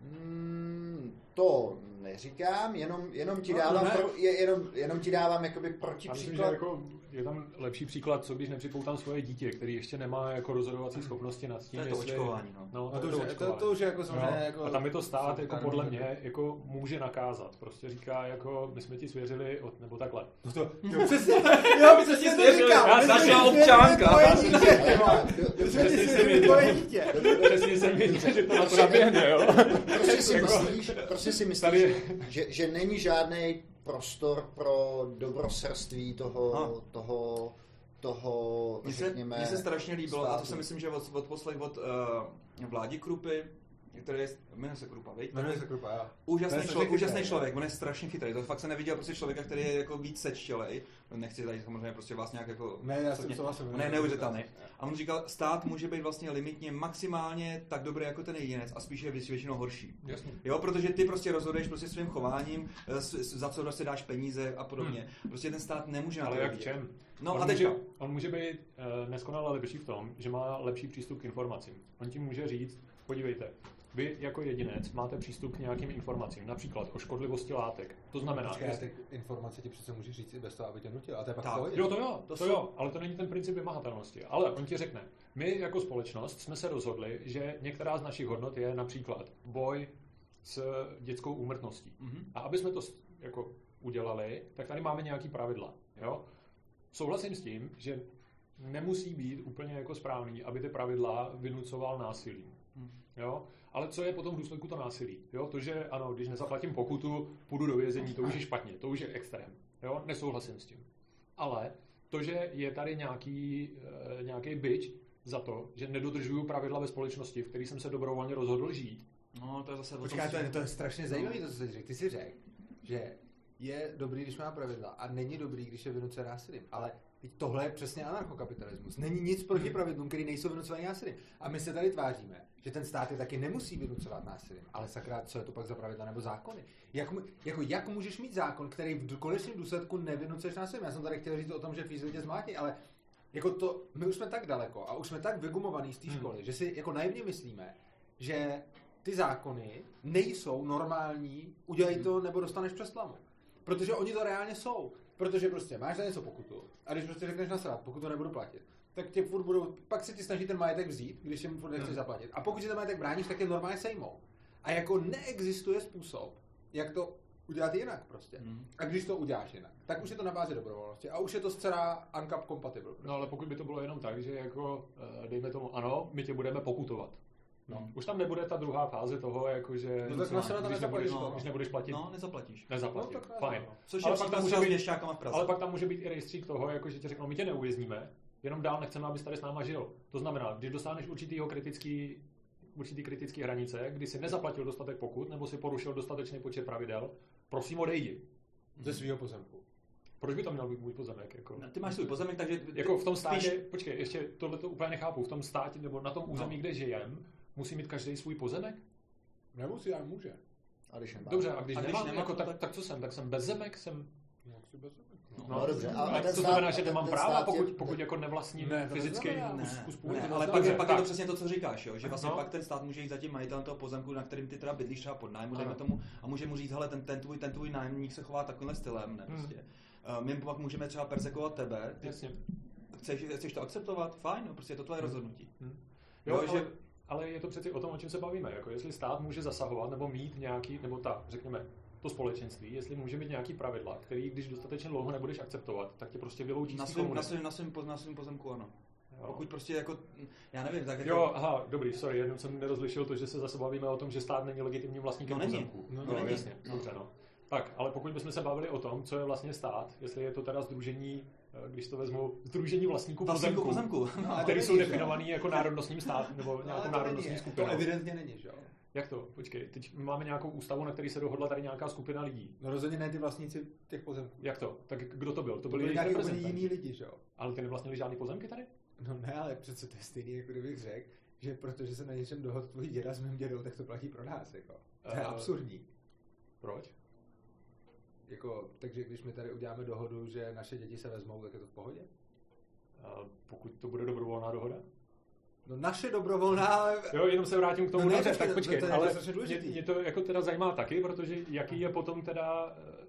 Speaker 1: Mm, to neříkám, jenom, jenom ti
Speaker 4: No,
Speaker 1: dávám,
Speaker 4: ne.
Speaker 1: pro, je, jenom, jenom ti dávám jakoby
Speaker 3: Já myslím, že
Speaker 1: protipříklad.
Speaker 3: jako je tam lepší příklad, co když nepřipoutám svoje dítě, který ještě nemá jako rozhodovací schopnosti nad tím,
Speaker 2: To je to
Speaker 3: jestli...
Speaker 2: očkování, no.
Speaker 3: no
Speaker 4: No
Speaker 3: to,
Speaker 4: to, už, to,
Speaker 3: očkování.
Speaker 4: to už je jako samozřejmě
Speaker 3: Jo.
Speaker 4: jako...
Speaker 3: a tam je to stát, jako podle mě, jako může nakázat. Prostě říká, jako my jsme ti svěřili, od, nebo takhle.
Speaker 4: No to, [laughs] to přesně, jo, přesně to říkám.
Speaker 3: já
Speaker 4: jsme ti
Speaker 3: Přesně jsem
Speaker 4: svěřili
Speaker 3: věděl.
Speaker 4: tvoje [laughs] dítě.
Speaker 3: Přesně jsem věděl, že to na to naběhne, jo.
Speaker 1: Prostě si
Speaker 3: Jako-
Speaker 1: myslíš, prostě si myslíš [laughs] že, že není žádný prostor pro dobrosrství toho,
Speaker 2: No.
Speaker 1: toho, toho,
Speaker 2: Mně se,
Speaker 1: řekněme,
Speaker 2: mně se strašně líbilo, a to
Speaker 1: státu.
Speaker 2: si myslím, že od, od poslech od uh, vládi Krupy, který je, jmenuje se Krupa, viď?
Speaker 4: Jmenuje se Krupa, jo.
Speaker 2: Úžasný, člo,
Speaker 4: strašně
Speaker 2: úžasný člověk, on je strašně chytrý. To fakt se neviděl prostě člověka, který je jako víc sečtělej. Nechci tady samozřejmě prostě vás nějak jako...
Speaker 4: Ne, já jsem souhlasím.
Speaker 2: On je neuvěřitelný. A on říkal, stát může být vlastně limitně maximálně tak dobrý jako ten jedinec a spíš je větši- většinou horší.
Speaker 3: Jasně.
Speaker 2: Jo, protože ty prostě rozhoduješ prostě svým chováním, eh, za co prostě dáš peníze a podobně. Prostě ten stát nemůže
Speaker 3: Ale jak čem?
Speaker 2: No
Speaker 3: on
Speaker 2: a
Speaker 3: může,
Speaker 2: teďka.
Speaker 3: on může být uh, neskonale lepší v tom, že má lepší přístup k informacím. On ti může říct, podívejte, vy jako jedinec máte přístup k nějakým informacím, například o škodlivosti látek. To znamená,
Speaker 4: Počkej,
Speaker 3: jestli-
Speaker 4: ty informace ti přece můžeš říct i bez toho, aby tě nutil. A to je pak
Speaker 2: Tak.
Speaker 3: Jo, to jo,
Speaker 2: To
Speaker 3: to,
Speaker 2: jsou-
Speaker 3: jo, ale to není ten princip vymahatelnosti. Ale on ti řekne, my jako společnost jsme se rozhodli, že některá z našich hodnot je například boj s dětskou úmrtností.
Speaker 2: Mhm.
Speaker 3: A aby jsme to jako udělali, tak tady máme nějaký pravidla. Jo? Souhlasím s tím, že nemusí být úplně jako správný, aby ty pravidla vynucoval násilím.
Speaker 2: Hmm.
Speaker 3: Jo? Ale co je potom v důsledku to násilí? Jo? To, že ano, když nezaplatím pokutu, půjdu do vězení, to už je špatně, to už je extrém. Jo? Nesouhlasím s tím. Ale to, že je tady nějaký, e, nějaký byč za to, že nedodržuju pravidla ve společnosti, v který jsem se dobrovolně rozhodl žít,
Speaker 2: No, to je zase...
Speaker 4: Počkej, to je, to je strašně zajímavé, to, co jsi řekl. Ty jsi řekl, že je dobrý, když má pravidla a není dobrý, když je vynucuje násilím. Ale teď tohle je přesně anarchokapitalismus. Není nic proti pravidlům, které nejsou vynucované násilím. A my se tady tváříme, že ten stát je taky nemusí vynucovat násilím. Ale sakra, co je to pak za pravidla nebo zákony? Jak, jako, jak můžeš mít zákon, který v konečném důsledku nevynucuješ násilím? Já jsem tady chtěl říct o tom, že fízli tě zmátí, ale jako to, my už jsme tak daleko a už jsme tak vygumovaný z té
Speaker 3: Hmm.
Speaker 4: školy, že si jako naivně myslíme, že ty zákony nejsou normální, udělej to nebo dostaneš přes slamu. Protože oni to reálně jsou. Protože prostě máš za něco pokutu a když prostě řekneš na srát, pokud to nebudu platit, tak tě furt budou, pak se ti snaží ten majetek vzít, když jim furt nechceš
Speaker 3: Hmm.
Speaker 4: zaplatit. A pokud si ten majetek bráníš, tak tě normálně sejmou. A jako neexistuje způsob, jak to udělat jinak prostě.
Speaker 2: Mhm.
Speaker 4: A když to uděláš jinak, tak už je to na bázi dobrovolnosti a už je to zcela uncap compatible.
Speaker 3: No ale pokud by to bylo jenom tak, že jako, eh, dejme tomu, ano, my tě budeme pokutovat. No.
Speaker 2: Hmm.
Speaker 3: Už tam nebude ta druhá fáze toho, jako že
Speaker 4: No tak na sebe to
Speaker 3: když,
Speaker 4: nezaplatíš,
Speaker 3: nebudeš,
Speaker 4: no.
Speaker 3: když nebudeš platit,
Speaker 2: No, nezaplatíš.
Speaker 3: nezaplatit.
Speaker 4: No, tak
Speaker 3: Fajn.
Speaker 4: no.
Speaker 2: Což
Speaker 3: Ale
Speaker 2: je
Speaker 3: pak tam může být-
Speaker 2: v Praze.
Speaker 3: Ale pak tam může být i rejstřík toho, jako že ti řeknou, my tě neuvězníme, jenom dál nechceme, abys tady s náma žil. To znamená, když dosáhneš určitýho kritický, určitý kritický hranice, kdy si nezaplatil dostatek pokut, nebo si porušil dostatečný počet pravidel, prosím odejdi.
Speaker 4: Ze svého pozemku.
Speaker 3: Proč by to měl být můj pozemek? Jako?
Speaker 2: Ty máš svůj pozemek, takže...
Speaker 3: Jako v tom státě,
Speaker 2: spíš-
Speaker 3: počkej, ještě tohle to úplně nechápu, v tom státě nebo na tom území,
Speaker 2: No.
Speaker 3: kde žijem, musí mít každý svůj pozemek?
Speaker 4: Nemusí, ale může.
Speaker 1: A když nemá.
Speaker 3: Dobře, a když,
Speaker 2: A když
Speaker 3: nemám,
Speaker 2: nemám,
Speaker 3: jako, tak,
Speaker 2: tak-
Speaker 3: tak co jsem? Tak jsem bezemek, jsem...
Speaker 4: Jak si bez zemek?
Speaker 1: No, dobře, ale
Speaker 3: to
Speaker 1: stát-
Speaker 3: znamená, že nemám práva,
Speaker 1: stát je-
Speaker 3: pokud, pokud jako nevlastním
Speaker 4: Ne,
Speaker 3: fyzický kus,
Speaker 2: Ne,
Speaker 3: kus půdy.
Speaker 2: ne, ale pak,
Speaker 3: že-
Speaker 2: pak je to přesně to, co říkáš, jo? že vlastně
Speaker 3: No.
Speaker 2: pak ten stát může jít za tím majitelem toho pozemku, na kterým ty teda bydlíš třeba pod nájmu, dejme tomu, a může mu říct, hele, ten, ten, tvůj, ten tvůj nájemník se chová takovýmhle stylem, ne,
Speaker 3: Hmm.
Speaker 2: prostě. Uh, my pak můžeme třeba persekovat tebe, ty
Speaker 3: Jasně.
Speaker 2: chceš, chceš to akceptovat, fajn, no, prostě je to tvoje rozhodnutí.
Speaker 3: Hm.
Speaker 2: Jo,
Speaker 3: Jo,
Speaker 2: že-
Speaker 3: ale, je to přeci o tom, o čem se bavíme. Jako jestli stát může zasahovat nebo mít nějaký, nebo ta, řekněme, to společenství, jestli může mít nějaký pravidla, který když dostatečně dlouho nebudeš akceptovat, tak tě prostě vyloučí
Speaker 2: Na svém, na svém, na svém, na svém pozemku, ano.
Speaker 3: Jo.
Speaker 2: Pokud prostě jako, já nevím, tak jako...
Speaker 3: Jo, aha, dobrý, sorry, jenom jsem nerozlišil to, že se zase bavíme o tom, že stát není legitimním vlastníkem
Speaker 2: No není.
Speaker 3: pozemků.
Speaker 4: No
Speaker 3: No,
Speaker 2: není.
Speaker 3: jasně, dobře, no. Tak, ale pokud bychom se bavili o tom, co je vlastně stát, jestli je to teda združení, když to vezmu, združení vlastníků pozemků,
Speaker 2: pozemku.
Speaker 4: No,
Speaker 3: který
Speaker 4: není,
Speaker 3: jsou
Speaker 4: že?
Speaker 3: definovaný jako národnostním státem nebo
Speaker 4: No,
Speaker 3: nějakou
Speaker 4: to
Speaker 3: národnostní skupinou.
Speaker 4: To evidentně není, že jo?
Speaker 3: Jak to? Počkej, teď my máme nějakou ústavu, na který se dohodla tady nějaká skupina lidí.
Speaker 4: No rozhodně ne ty vlastníci těch pozemků.
Speaker 3: Jak to? Tak kdo to byl? To
Speaker 4: To
Speaker 3: byli
Speaker 4: byli nějaký jiný lidi, že jo?
Speaker 3: Ale ty nevlastnili žádný pozemky tady?
Speaker 4: No ne, ale přece to je stejný, jako kdybych řekl, že protože se na něčem dohodl tvůj děda s mým dědou, tak to platí pro nás, jako. To je
Speaker 3: Eh,
Speaker 4: absurdní.
Speaker 3: Proč?
Speaker 4: Jako, takže když my tady uděláme dohodu, že naše děti se vezmou, tak je to v pohodě?
Speaker 3: A pokud to bude dobrovolná dohoda?
Speaker 4: No naše dobrovolná.
Speaker 3: Jo, jenom se vrátím k tomu,
Speaker 4: No ne,
Speaker 3: tak
Speaker 4: to-
Speaker 3: počkej,
Speaker 4: to je
Speaker 3: ale mě, mě, to jako teda zajímá taky, protože jaký je potom teda eh,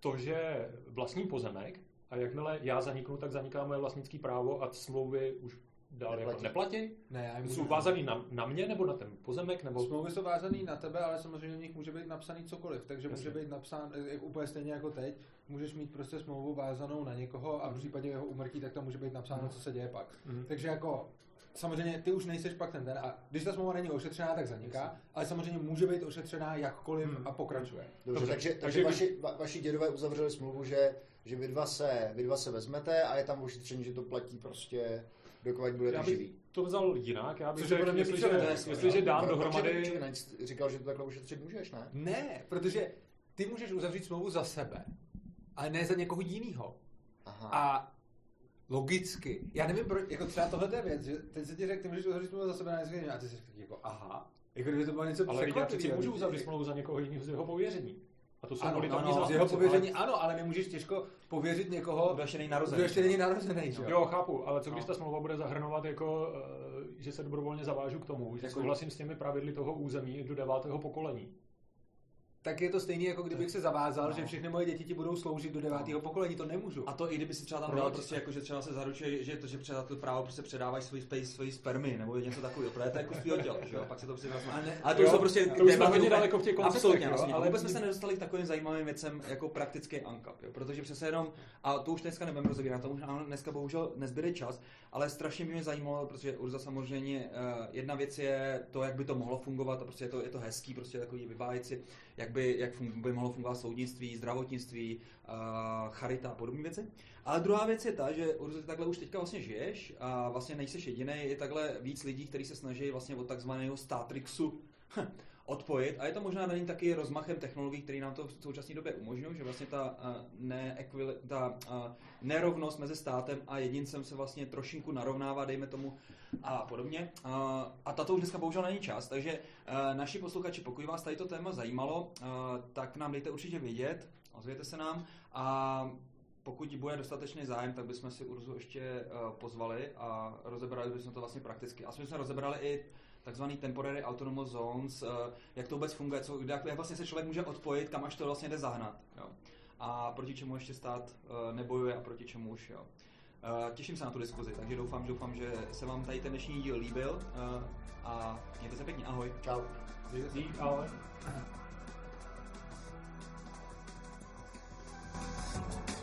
Speaker 3: to, že vlastním pozemek a jakmile já zaniknu, tak zaniká moje vlastnický právo a smlouvy už dál jako
Speaker 1: Neplatí.
Speaker 3: neplatí?
Speaker 4: Ne, já jim
Speaker 3: Jsou
Speaker 4: můžu-
Speaker 3: vázaný na, na mě nebo na ten pozemek? Nebo...
Speaker 4: Smlouvy jsou vázaný na tebe, ale samozřejmě v nich může být napsaný cokoliv, takže
Speaker 3: Jasně.
Speaker 4: může být napsán, jak úplně stejně jako teď, můžeš mít prostě smlouvu vázanou na někoho a v případě jeho umrtí, tak tam může být napsáno, co se děje pak.
Speaker 3: Mhm.
Speaker 4: Takže jako, samozřejmě ty už nejseš pak ten ten a když ta smlouva není ošetřená, tak zaniká, ale samozřejmě může být ošetřená jakkoliv
Speaker 3: Mhm.
Speaker 4: a pokračuje.
Speaker 1: Dobře,
Speaker 3: Dobře,
Speaker 1: takže, takže,
Speaker 3: takže
Speaker 1: vaši, va, vaši dědové uzavřeli smlouvu, že, že vy, dva se, vy dva se vezmete a je tam ošetření, že to platí prostě, dokud budete
Speaker 3: bych
Speaker 1: živí.
Speaker 3: to vzal jinak, já bych
Speaker 4: Což
Speaker 3: řekl,
Speaker 4: mě
Speaker 3: jestliže,
Speaker 4: píčovina,
Speaker 3: jestliže dám dohromady...
Speaker 1: říkal, že to takhle ošetřit můžeš, ne?
Speaker 4: Ne, protože ty můžeš uzavřít smlouvu za sebe, ale ne za někoho jiného.
Speaker 1: Aha.
Speaker 4: A logicky, já nevím, proč, jako třeba tohle je věc, že teď se ti řekl, ty můžeš uzavřít smlouvu za sebe jiného, a ty si řekl jako aha, jako kdyby to bylo něco
Speaker 3: Ale já přeci můžu uzavřít smlouvu za někoho jiného z jeho pověření. A to jsou
Speaker 4: Ano,
Speaker 2: ano,
Speaker 4: z jeho pověření ano, ale nemůžeš těžko pověřit někoho,
Speaker 2: Kdo ještě není narozený.
Speaker 4: kdo ještě není narozený, že jo?
Speaker 3: Jo, chápu, ale co když
Speaker 2: No.
Speaker 3: ta smlouva bude zahrnovat jako, eh, že se dobrovolně zavážu k tomu, že
Speaker 2: Jako-
Speaker 3: souhlasím s těmi pravidly toho území do devátého pokolení.
Speaker 4: Tak je to stejný, jako kdybych se zavázal,
Speaker 2: No.
Speaker 4: že všechny moje děti ti budou sloužit do devátého pokolení, to nemůžu.
Speaker 2: A to i kdyby si třeba tam
Speaker 4: Proč?
Speaker 2: dal prostě jako, že třeba se zaručuje, že to, že třeba to právo prostě předáváš svoji, svoji, svoji spermy, nebo něco takového, protože to je kus tvýho těla, že jo, pak se to prostě vezme.
Speaker 4: A ne-
Speaker 2: Ale to
Speaker 3: jo,
Speaker 2: už jsou prostě
Speaker 3: to už hodně daleko v těch konceptech,
Speaker 2: Absolutně, absolutně.
Speaker 3: ale-
Speaker 2: Ale vůbec jsme se nedostali k takovým zajímavým věcem jako praktický ANCAP, jo, protože přece jenom, a to už dneska nebudeme rozebírat, to už nám dneska bohužel nezbyde čas, ale strašně by mě zajímalo, protože Urza samozřejmě, uh, jedna věc je to, jak by to mohlo fungovat, a prostě je to, je to hezký, prostě takový vybájeci, jak by, jak by mohlo fungovat soudnictví, zdravotnictví, uh, charita a podobné věci. Ale druhá věc je ta, že ty takhle už teďka vlastně žiješ a vlastně nejseš jediný, je takhle víc lidí, kteří se snaží vlastně od takzvaného Statrixu odpojit a je to možná daný taky rozmachem technologií, které nám to v současné době umožňují, že vlastně ta, neekvili- ta nerovnost mezi státem a jedincem se vlastně trošinku narovnává, dejme tomu, a podobně. A tato už dneska bohužel není čas, takže naši posluchači, pokud vás tady to téma zajímalo, tak nám dejte určitě vědět, ozvěte se nám a pokud bude dostatečný zájem, tak bychom si Urzu ještě pozvali a rozebrali bychom to vlastně prakticky. A jsme rozebrali i takzvaný temporary autonomous zones, eh, jak to vůbec funguje, co, jak, jak vlastně se člověk může odpojit, kam až to vlastně jde zahnat. Jo. A proti čemu ještě stát eh, nebojuje a proti čemu už. Jo. Eh, těším se na tu diskuzi, takže doufám, doufám, že se vám tady ten dnešní díl líbil a mějte se pěkně, ahoj.
Speaker 1: Čau.
Speaker 3: Mějte se. Ahoj. [laughs]